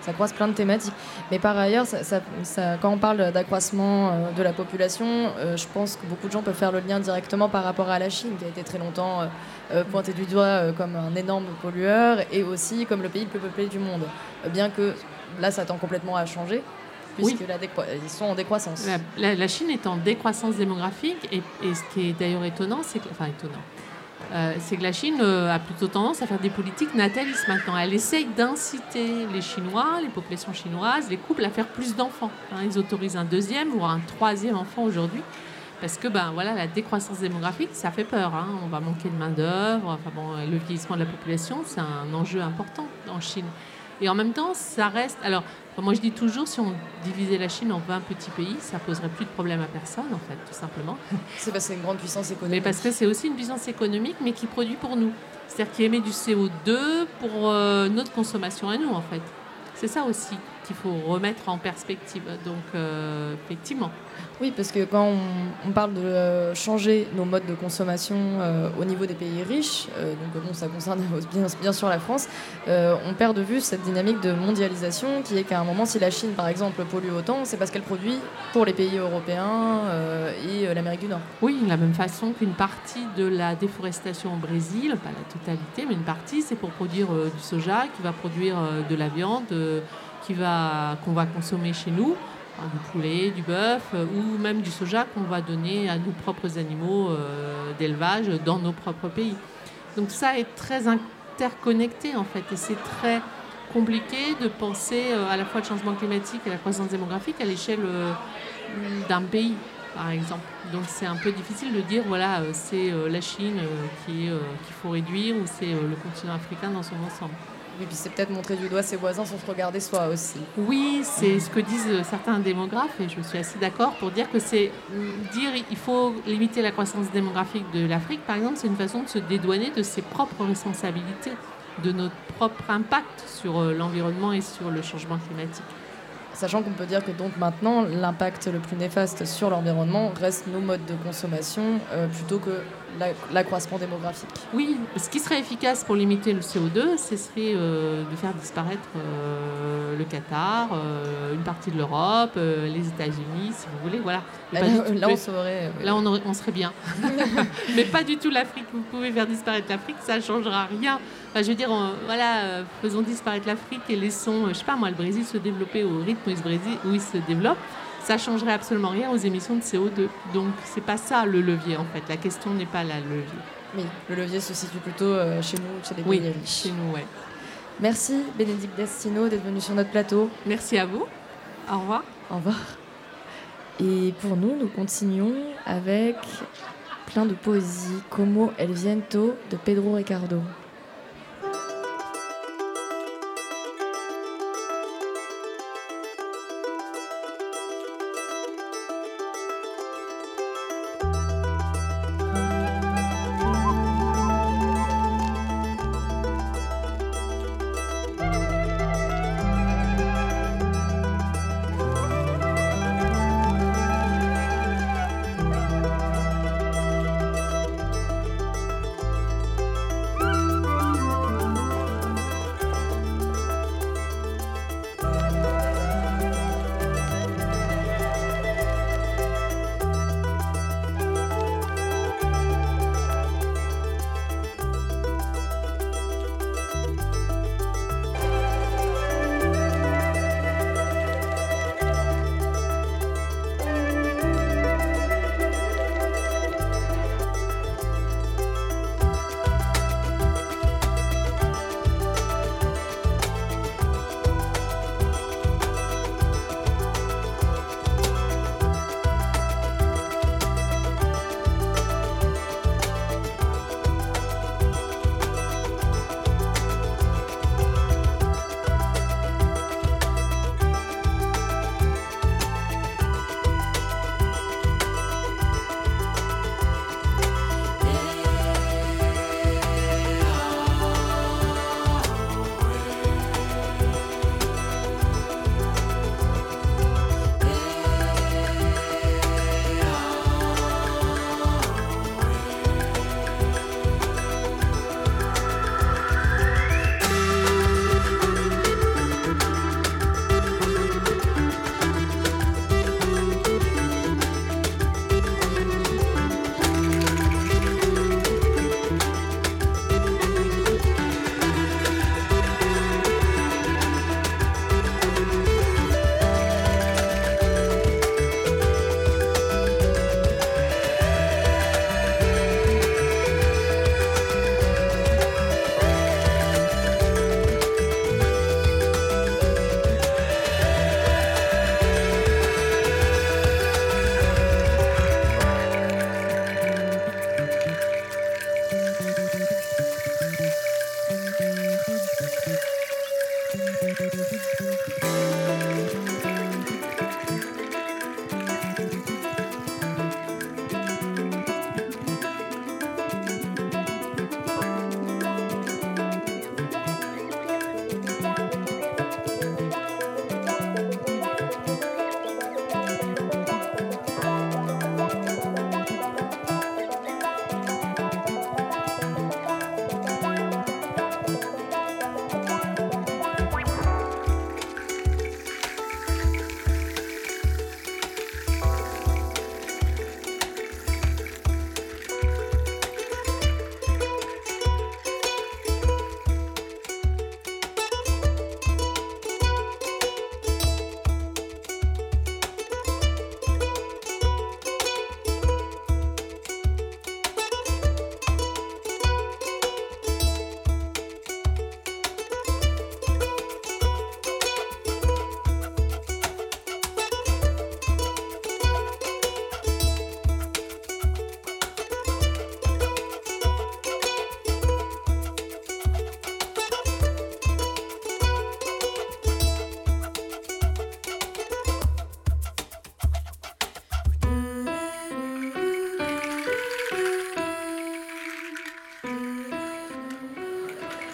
ça croise plein de thématiques. Mais par ailleurs, ça- ça- ça- quand on parle d'accroissement euh, de la population, je pense que beaucoup de gens peuvent faire le lien directement par rapport à la Chine, qui a été très longtemps pointée du doigt comme un énorme pollueur et aussi comme le pays le plus peuplé du monde. Bien que là, ça tend complètement à changer, puisque la décro- ils sont en décroissance. La, la- la Chine est en décroissance démographique et, et ce qui est d'ailleurs étonnant, c'est que, enfin étonnant, euh, c'est que la Chine euh, a plutôt tendance à faire des politiques natalistes maintenant. Elle essaye d'inciter les Chinois, les populations chinoises, les couples à faire plus d'enfants. hein. Ils autorisent un deuxième voire un troisième enfant aujourd'hui. Parce que ben, voilà, la décroissance démographique, ça fait peur. hein. On va manquer de main-d'œuvre. Enfin, bon, le vieillissement de la population, c'est un enjeu important en Chine. Et en même temps, ça reste. Alors, enfin, moi je dis toujours, si on divisait la Chine en 20 petits pays, ça poserait plus de problème à personne, en fait, tout simplement. [laughs] C'est parce que c'est une grande puissance Mais économique. parce que c'est aussi une puissance économique, mais qui produit pour nous. C'est-à-dire qui émet du CO2 pour euh, notre consommation à nous, en fait. C'est ça aussi qu'il faut remettre en perspective. Donc, euh, effectivement. Oui, parce que quand on, on parle de euh, changer nos modes de consommation euh, au niveau des pays riches, euh, donc bon, ça concerne [laughs] bien, bien sûr la France, on perd de vue cette dynamique de mondialisation qui est qu'à un moment, si la Chine, par exemple, pollue autant, c'est parce qu'elle produit pour les pays européens et l'Amérique du Nord. Oui, de la même façon qu'une partie de la déforestation au Brésil, pas la totalité, mais une partie, c'est pour produire du soja qui va produire de la viande qu'on va consommer chez nous, hein, du poulet, du bœuf, euh, ou même du soja qu'on va donner à nos propres animaux euh, d'élevage dans nos propres pays. Donc ça est très interconnecté en fait, et c'est très compliqué de penser euh, à la fois le changement climatique et la croissance démographique à l'échelle d'un pays par exemple. Donc c'est un peu difficile de dire voilà c'est la Chine qu'il faut réduire ou c'est le continent africain dans son ensemble. Et puis c'est peut-être montrer du doigt ses voisins sans se regarder soi aussi. Oui, c'est ce que disent euh, certains démographes et je suis assez d'accord pour dire que c'est euh, dire il faut limiter la croissance démographique de l'Afrique par exemple, c'est une façon de se dédouaner de ses propres responsabilités, de notre propre impact sur euh, l'environnement et sur le changement climatique. Sachant qu'on peut dire que donc maintenant, l'impact le plus néfaste sur l'environnement reste nos modes de consommation euh, plutôt que la- l'accroissement démographique. Oui, ce qui serait efficace pour limiter le CO2, ce serait euh, de faire disparaître euh, le Qatar, une partie de l'Europe, les États-Unis, si vous voulez. Voilà. Là, on oui. Là, on, aurait- on serait bien. [laughs] [laughs] Mais pas du tout l'Afrique. Vous pouvez faire disparaître l'Afrique, ça ne changera rien. Enfin, je veux dire, on- voilà, euh, faisons disparaître l'Afrique et laissons, euh, je sais pas moi, le Brésil se développer au rythme où il se, Brésil- où il se développe. Ça changerait absolument rien aux émissions de CO2. Donc, c'est pas ça le levier en fait. La question n'est pas là le levier. Oui, le levier se situe plutôt euh, chez nous, chez les Oui, pays riches. chez nous, ouais. Merci Bénédicte Destino d'être venu sur notre plateau. Merci à vous. Au revoir. Au revoir. Et pour nous, nous continuons avec plein de poésie, Como el viento de Pedro Ricardo.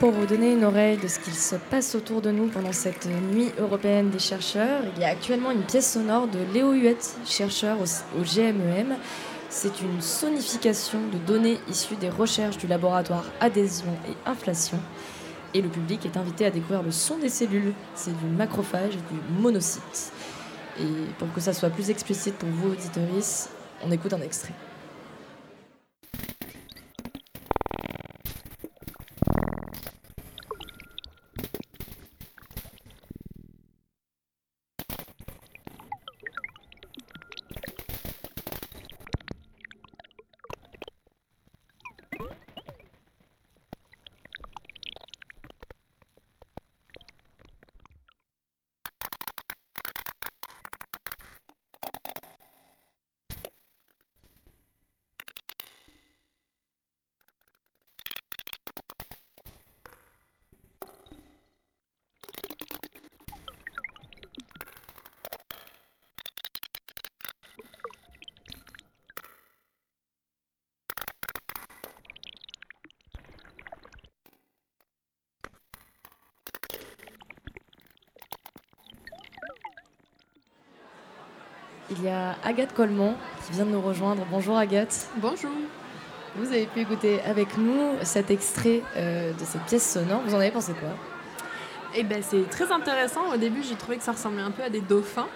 Pour vous donner une oreille de ce qu'il se passe autour de nous pendant cette nuit européenne des chercheurs. Il y a actuellement une pièce sonore de Léo Huette, chercheur au, GMEM. C'est une sonification de données issues des recherches du laboratoire Adhésion et Inflation. Et le public est invité à découvrir le son des cellules. C'est du macrophage du monocyte. Et pour que ça soit plus explicite pour vous, auditoris, on écoute un extrait. Agathe Colmont qui vient de nous rejoindre. Bonjour Agathe. Bonjour. Vous avez pu écouter avec nous cet extrait euh, de cette pièce sonore. Vous en avez pensé quoi? Eh ben, c'est très intéressant. Au début, j'ai trouvé que ça ressemblait un peu à des dauphins.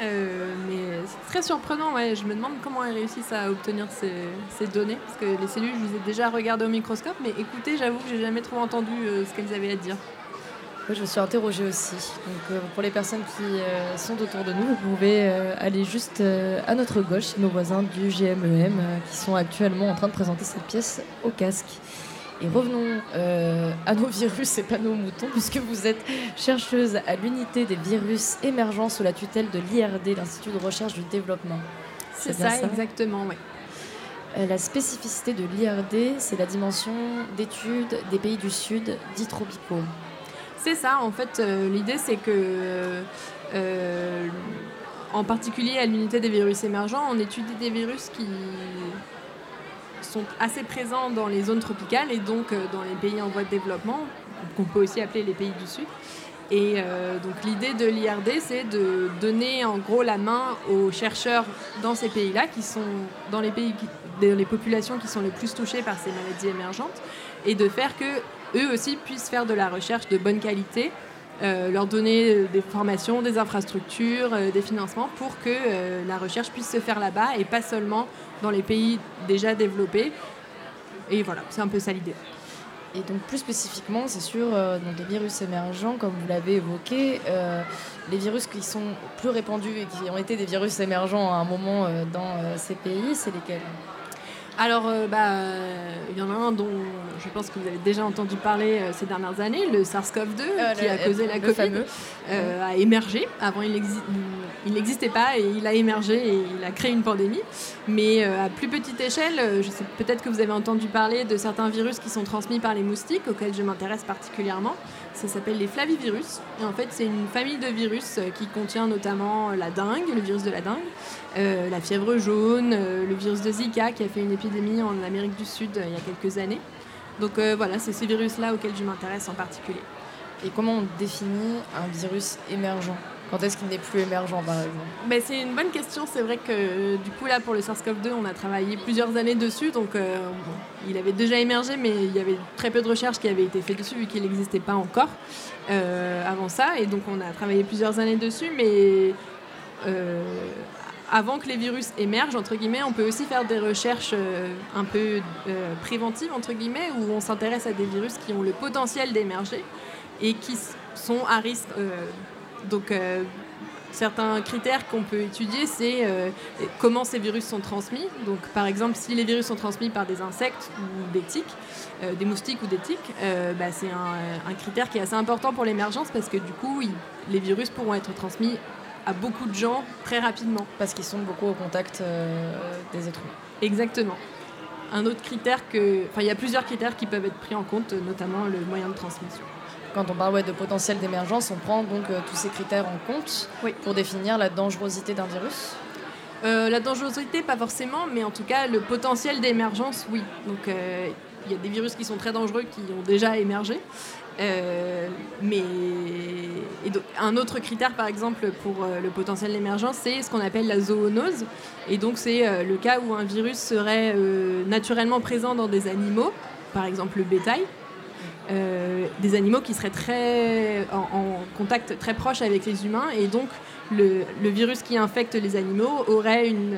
Euh, mais c'est très surprenant, ouais. je me demande comment elles réussissent à obtenir ces, ces données, parce que les cellules, je les ai déjà regardées au microscope, mais écoutez, j'avoue que j'ai jamais trop entendu euh, ce qu'elles avaient à dire. Moi, je me suis interrogée aussi. Donc, euh, pour les personnes qui euh, sont autour de nous, vous pouvez euh, aller juste à notre gauche, nos voisins du GMEM, euh, qui sont actuellement en train de présenter cette pièce au casque. Et revenons euh, à nos virus et pas nos moutons, puisque vous êtes chercheuse à l'unité des virus émergents sous la tutelle de l'IRD, l'Institut de recherche du développement. C'est ça, exactement, oui. Euh, La spécificité de l'IRD, c'est la dimension d'étude des pays du Sud dits tropicaux. C'est ça, en fait, euh, l'idée c'est que, euh, en particulier à l'unité des virus émergents, on étudie des virus qui sont assez présents dans les zones tropicales et donc euh, dans les pays en voie de développement, qu'on peut aussi appeler les pays du Sud. Et euh, donc l'idée de l'IRD, c'est de donner en gros la main aux chercheurs dans ces pays-là, qui sont dans les pays, dans les populations qui sont les plus touchées par ces maladies émergentes, et de faire que eux aussi puissent faire de la recherche de bonne qualité, euh, leur donner euh, des formations, des infrastructures, euh, des financements pour que la recherche puisse se faire là-bas et pas seulement dans les pays déjà développés. Et voilà, c'est un peu ça l'idée. Et donc plus spécifiquement, c'est euh, donc des virus émergents, comme vous l'avez évoqué, les virus qui sont plus répandus et qui ont été des virus émergents à un moment dans ces pays, c'est lesquels? Alors, euh, bah, euh, il y en a un dont je pense que vous avez déjà entendu parler euh, ces dernières années, le SARS-CoV-2, Euh, qui a causé la Covid, euh, a émergé. Avant, il exi- il n'existait pas et il a émergé et il a créé une pandémie. Mais euh, à plus petite échelle, euh, je sais peut-être que vous avez entendu parler de certains virus qui sont transmis par les moustiques, auxquels je m'intéresse particulièrement. Ça s'appelle les flavivirus. Et en fait, c'est une famille de virus euh, qui contient notamment la dengue, le virus de la dengue, euh, la fièvre jaune, euh, le virus de Zika qui a fait une épidémie en Amérique du Sud euh, il y a quelques années. Donc voilà, c'est ces virus-là auxquels je m'intéresse en particulier. Et comment on définit un virus émergent? Quand est-ce qu'il n'est plus émergent, par exemple? Ben, c'est une bonne question. C'est vrai que euh, du coup, là, pour le SARS-CoV-2, on a travaillé plusieurs années dessus. Donc, euh, il avait déjà émergé, mais il y avait très peu de recherches qui avaient été faites dessus, vu qu'il n'existait pas encore euh, avant ça. Et donc, on a travaillé plusieurs années dessus. Mais avant que les virus émergent, entre guillemets, on peut aussi faire des recherches euh, un peu euh, préventives, entre guillemets, où on s'intéresse à des virus qui ont le potentiel d'émerger et qui sont à risque. euh, donc, certains critères qu'on peut étudier, c'est comment ces virus sont transmis. Donc, par exemple, si les virus sont transmis par des insectes ou des tiques, des moustiques ou des tiques, bah, c'est un, critère qui est assez important pour l'émergence parce que du coup, les virus pourront être transmis à beaucoup de gens très rapidement. Parce qu'ils sont beaucoup au contact euh, des êtres humains. Exactement. Un autre critère que. Enfin, il y a plusieurs critères qui peuvent être pris en compte, notamment le moyen de transmission. Quand on parle ouais, de potentiel d'émergence, on prend donc euh, tous ces critères en compte pour définir la dangerosité d'un virus Euh, la dangerosité, pas forcément, mais en tout cas, le potentiel d'émergence, oui. Donc, il y a des virus qui sont très dangereux qui ont déjà émergé. Euh, mais un autre critère, par exemple, pour euh, le potentiel d'émergence, c'est ce qu'on appelle la zoonose. Et donc, c'est euh, le cas où un virus serait naturellement présent dans des animaux, par exemple le bétail. Des animaux qui seraient très en, contact très proche avec les humains et donc le, virus qui infecte les animaux aurait une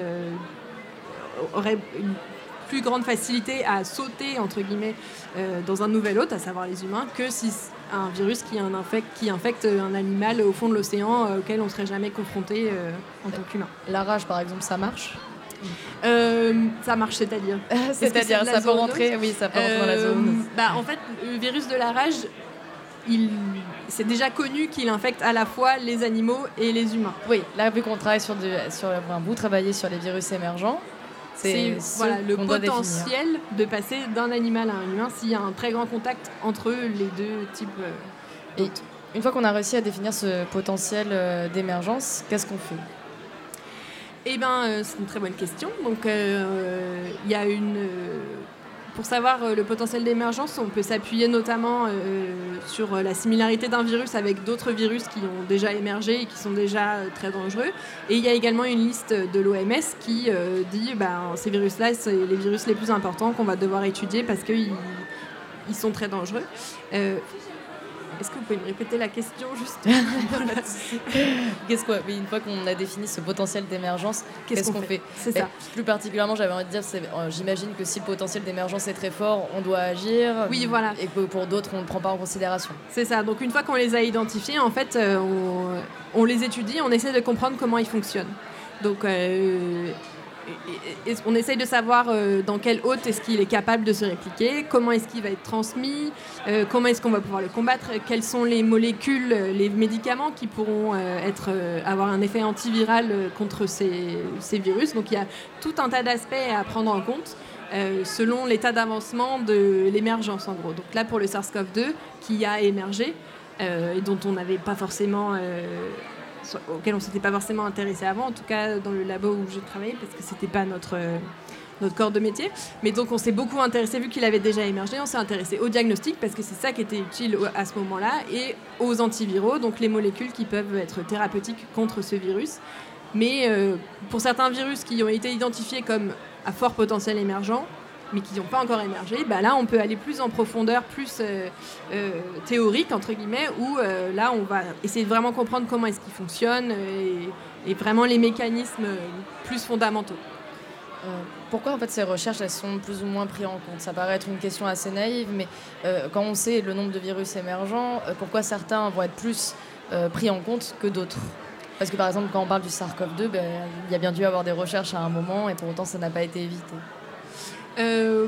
plus grande facilité à sauter entre guillemets euh, dans un nouvel hôte, à savoir les humains, que si un virus qui, un infecte, qui infecte un animal au fond de l'océan euh, auquel on ne serait jamais confronté euh, en tant qu'humain. La rage, par exemple, ça marche? Euh, ça marche, c'est-à-dire? [laughs] C'est-à-dire, ça peut rentrer, oui, ça peut rentrer dans la zoonose. bah, En fait, le virus de la rage, il, c'est déjà connu qu'il infecte à la fois les animaux et les humains. Oui, là, vu qu'on travaille sur, du, sur sur les virus émergents, C'est voilà, le potentiel de passer d'un animal à un humain s'il y a un très grand contact entre les deux types. euh, Et une fois qu'on a réussi à définir ce potentiel euh, d'émergence, qu'est-ce qu'on fait? Eh bien, euh, c'est une très bonne question. Donc, euh, il y a une. euh, pour savoir euh, le potentiel d'émergence, on peut s'appuyer notamment euh, sur euh, la similarité d'un virus avec d'autres virus qui ont déjà émergé et qui sont déjà très dangereux. Et il y a également une liste de l'OMS qui dit ben, ces virus-là, c'est les virus les plus importants qu'on va devoir étudier parce qu'ils ils sont très dangereux. Est-ce que vous pouvez me répéter la question juste [laughs] Qu'est-ce oui, une fois qu'on a défini ce potentiel d'émergence, Qu'est-ce qu'on fait ça. Plus particulièrement, j'avais envie de dire, euh, j'imagine que si le potentiel d'émergence est très fort, on doit agir. Oui, voilà. Et que pour d'autres, on ne le prend pas en considération. C'est ça. Donc une fois qu'on les a identifiés, en fait, euh, on, on les étudie, on essaie de comprendre comment ils fonctionnent. Donc euh, on essaye de savoir euh, dans quel hôte est-ce qu'il est capable de se répliquer, comment est-ce qu'il va être transmis, euh, comment est-ce qu'on va pouvoir le combattre, quelles sont les molécules, euh, les médicaments qui pourront avoir un effet antiviral contre ces, virus. Donc il y a tout un tas d'aspects à prendre en compte. selon l'état d'avancement de l'émergence en gros. Donc là pour le SARS-CoV-2 qui a émergé et dont on n'avait pas forcément auquel on s'était pas forcément intéressé avant, en tout cas dans le labo où je travaillais, parce que c'était pas notre, euh, notre corps de métier. Mais donc on s'est beaucoup intéressé, vu qu'il avait déjà émergé, on s'est intéressé au diagnostic, parce que c'est ça qui était utile à ce moment-là, et aux antiviraux, donc les molécules qui peuvent être thérapeutiques contre ce virus. Mais euh, pour certains virus qui ont été identifiés comme à fort potentiel émergent, mais qui n'ont pas encore émergé, bah là on peut aller plus en profondeur, plus euh, euh, théorique entre guillemets, où euh, là on va essayer de vraiment comprendre comment est-ce qu'il fonctionne euh, et, vraiment les mécanismes plus fondamentaux. Pourquoi en fait ces recherches elles sont plus ou moins prises en compte? Ça paraît être une question assez naïve, mais quand on sait le nombre de virus émergents, pourquoi certains vont être plus pris en compte que d'autres? Parce que par exemple quand on parle du SARS-CoV-2, ben, il y a bien dû avoir des recherches à un moment et pour autant ça n'a pas été évité. Euh,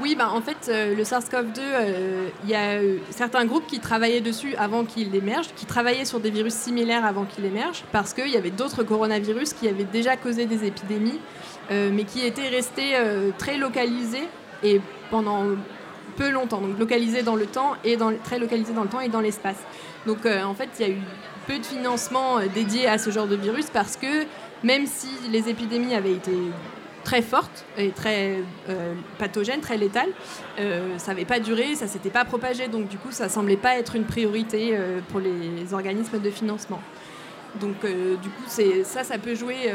oui, bah, en fait, euh, le SARS-CoV-2, euh, il y a euh, certains groupes qui travaillaient dessus avant qu'il émerge, qui travaillaient sur des virus similaires avant qu'il émerge, parce qu'il y avait d'autres coronavirus qui avaient déjà causé des épidémies, mais qui étaient restés très localisés et pendant peu longtemps, donc localisés dans le temps et très localisés dans le temps et dans l'espace. Donc en fait, il y a eu peu de financement dédié à ce genre de virus parce que même si les épidémies avaient été très fortes et très euh, pathogènes, très létales, euh, ça n'avait pas duré, ça s'était pas propagé, donc du coup ça semblait pas être une priorité euh, pour les organismes de financement. Donc du coup ça, ça peut jouer.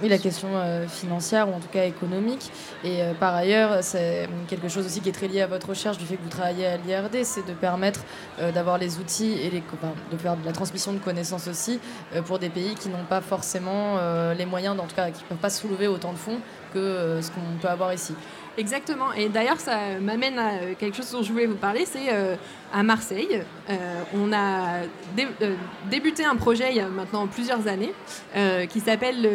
Oui, la question euh, financière ou en tout cas économique. Et euh, par ailleurs, c'est quelque chose aussi qui est très lié à votre recherche du fait que vous travaillez à l'IRD, c'est de permettre euh, d'avoir les outils et les, de faire de la transmission de connaissances aussi pour des pays qui n'ont pas forcément les moyens, en tout cas qui ne peuvent pas soulever autant de fonds que ce qu'on peut avoir ici. Exactement. Et d'ailleurs, ça m'amène à euh, quelque chose dont je voulais vous parler. C'est euh, à Marseille, euh, on a dé- débuté un projet il y a maintenant plusieurs années qui s'appelle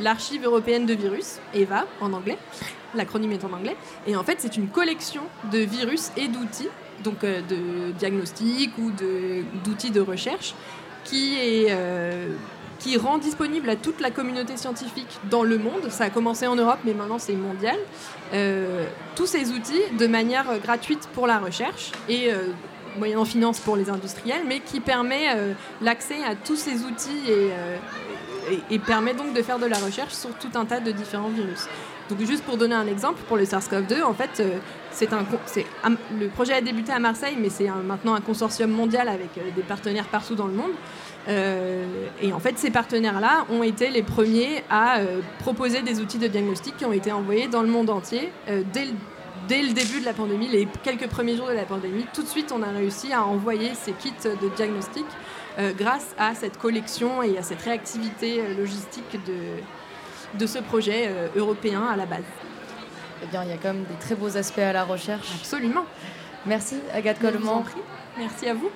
l'Archive européenne de virus, EVA en anglais. L'acronyme est en anglais. Et en fait, c'est une collection de virus et d'outils, donc de diagnostic ou d'outils de, recherche, qui est qui rend disponible à toute la communauté scientifique dans le monde. Ça a commencé en Europe, mais maintenant c'est mondial. Euh, tous ces outils de manière euh, gratuite pour la recherche et euh, moyennant finance pour les industriels, mais qui permet euh, l'accès à tous ces outils et, et- et permet donc de faire de la recherche sur tout un tas de différents virus. Donc juste pour donner un exemple, pour le SARS-CoV-2, en fait, un, le projet a débuté à Marseille, mais c'est maintenant un consortium mondial avec des partenaires partout dans le monde. Euh, et en fait, ces partenaires-là ont été les premiers à euh, proposer des outils de diagnostic qui ont été envoyés dans le monde entier euh, dès, le, dès le début de la pandémie, les quelques premiers jours de la pandémie. Tout de suite, on a réussi à envoyer ces kits de diagnostic euh, grâce à cette collection et à cette réactivité euh, logistique de, de ce projet euh, européen à la base. Eh bien, il y a quand même des très beaux aspects à la recherche. Absolument. Merci Agathe Coleman. Merci à vous.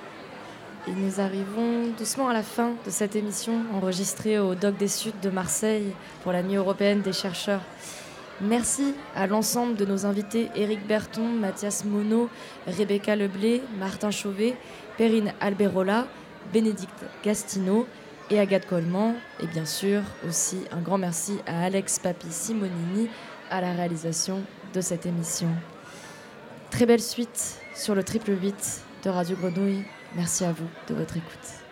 Et nous arrivons doucement à la fin de cette émission enregistrée au Doc des Suds de Marseille pour la nuit européenne des chercheurs. Merci à l'ensemble de nos invités Éric Berton, Mathias Monod, Rebecca Leblé, Martin Chauvet, Perrine Alberola, Bénédicte Gastineau et Agathe Coleman. Et bien sûr aussi un grand merci à Alex Papi Simonini à la réalisation de cette émission. Très belle suite sur le triple 8 de Radio Grenouille. Merci à vous de votre écoute.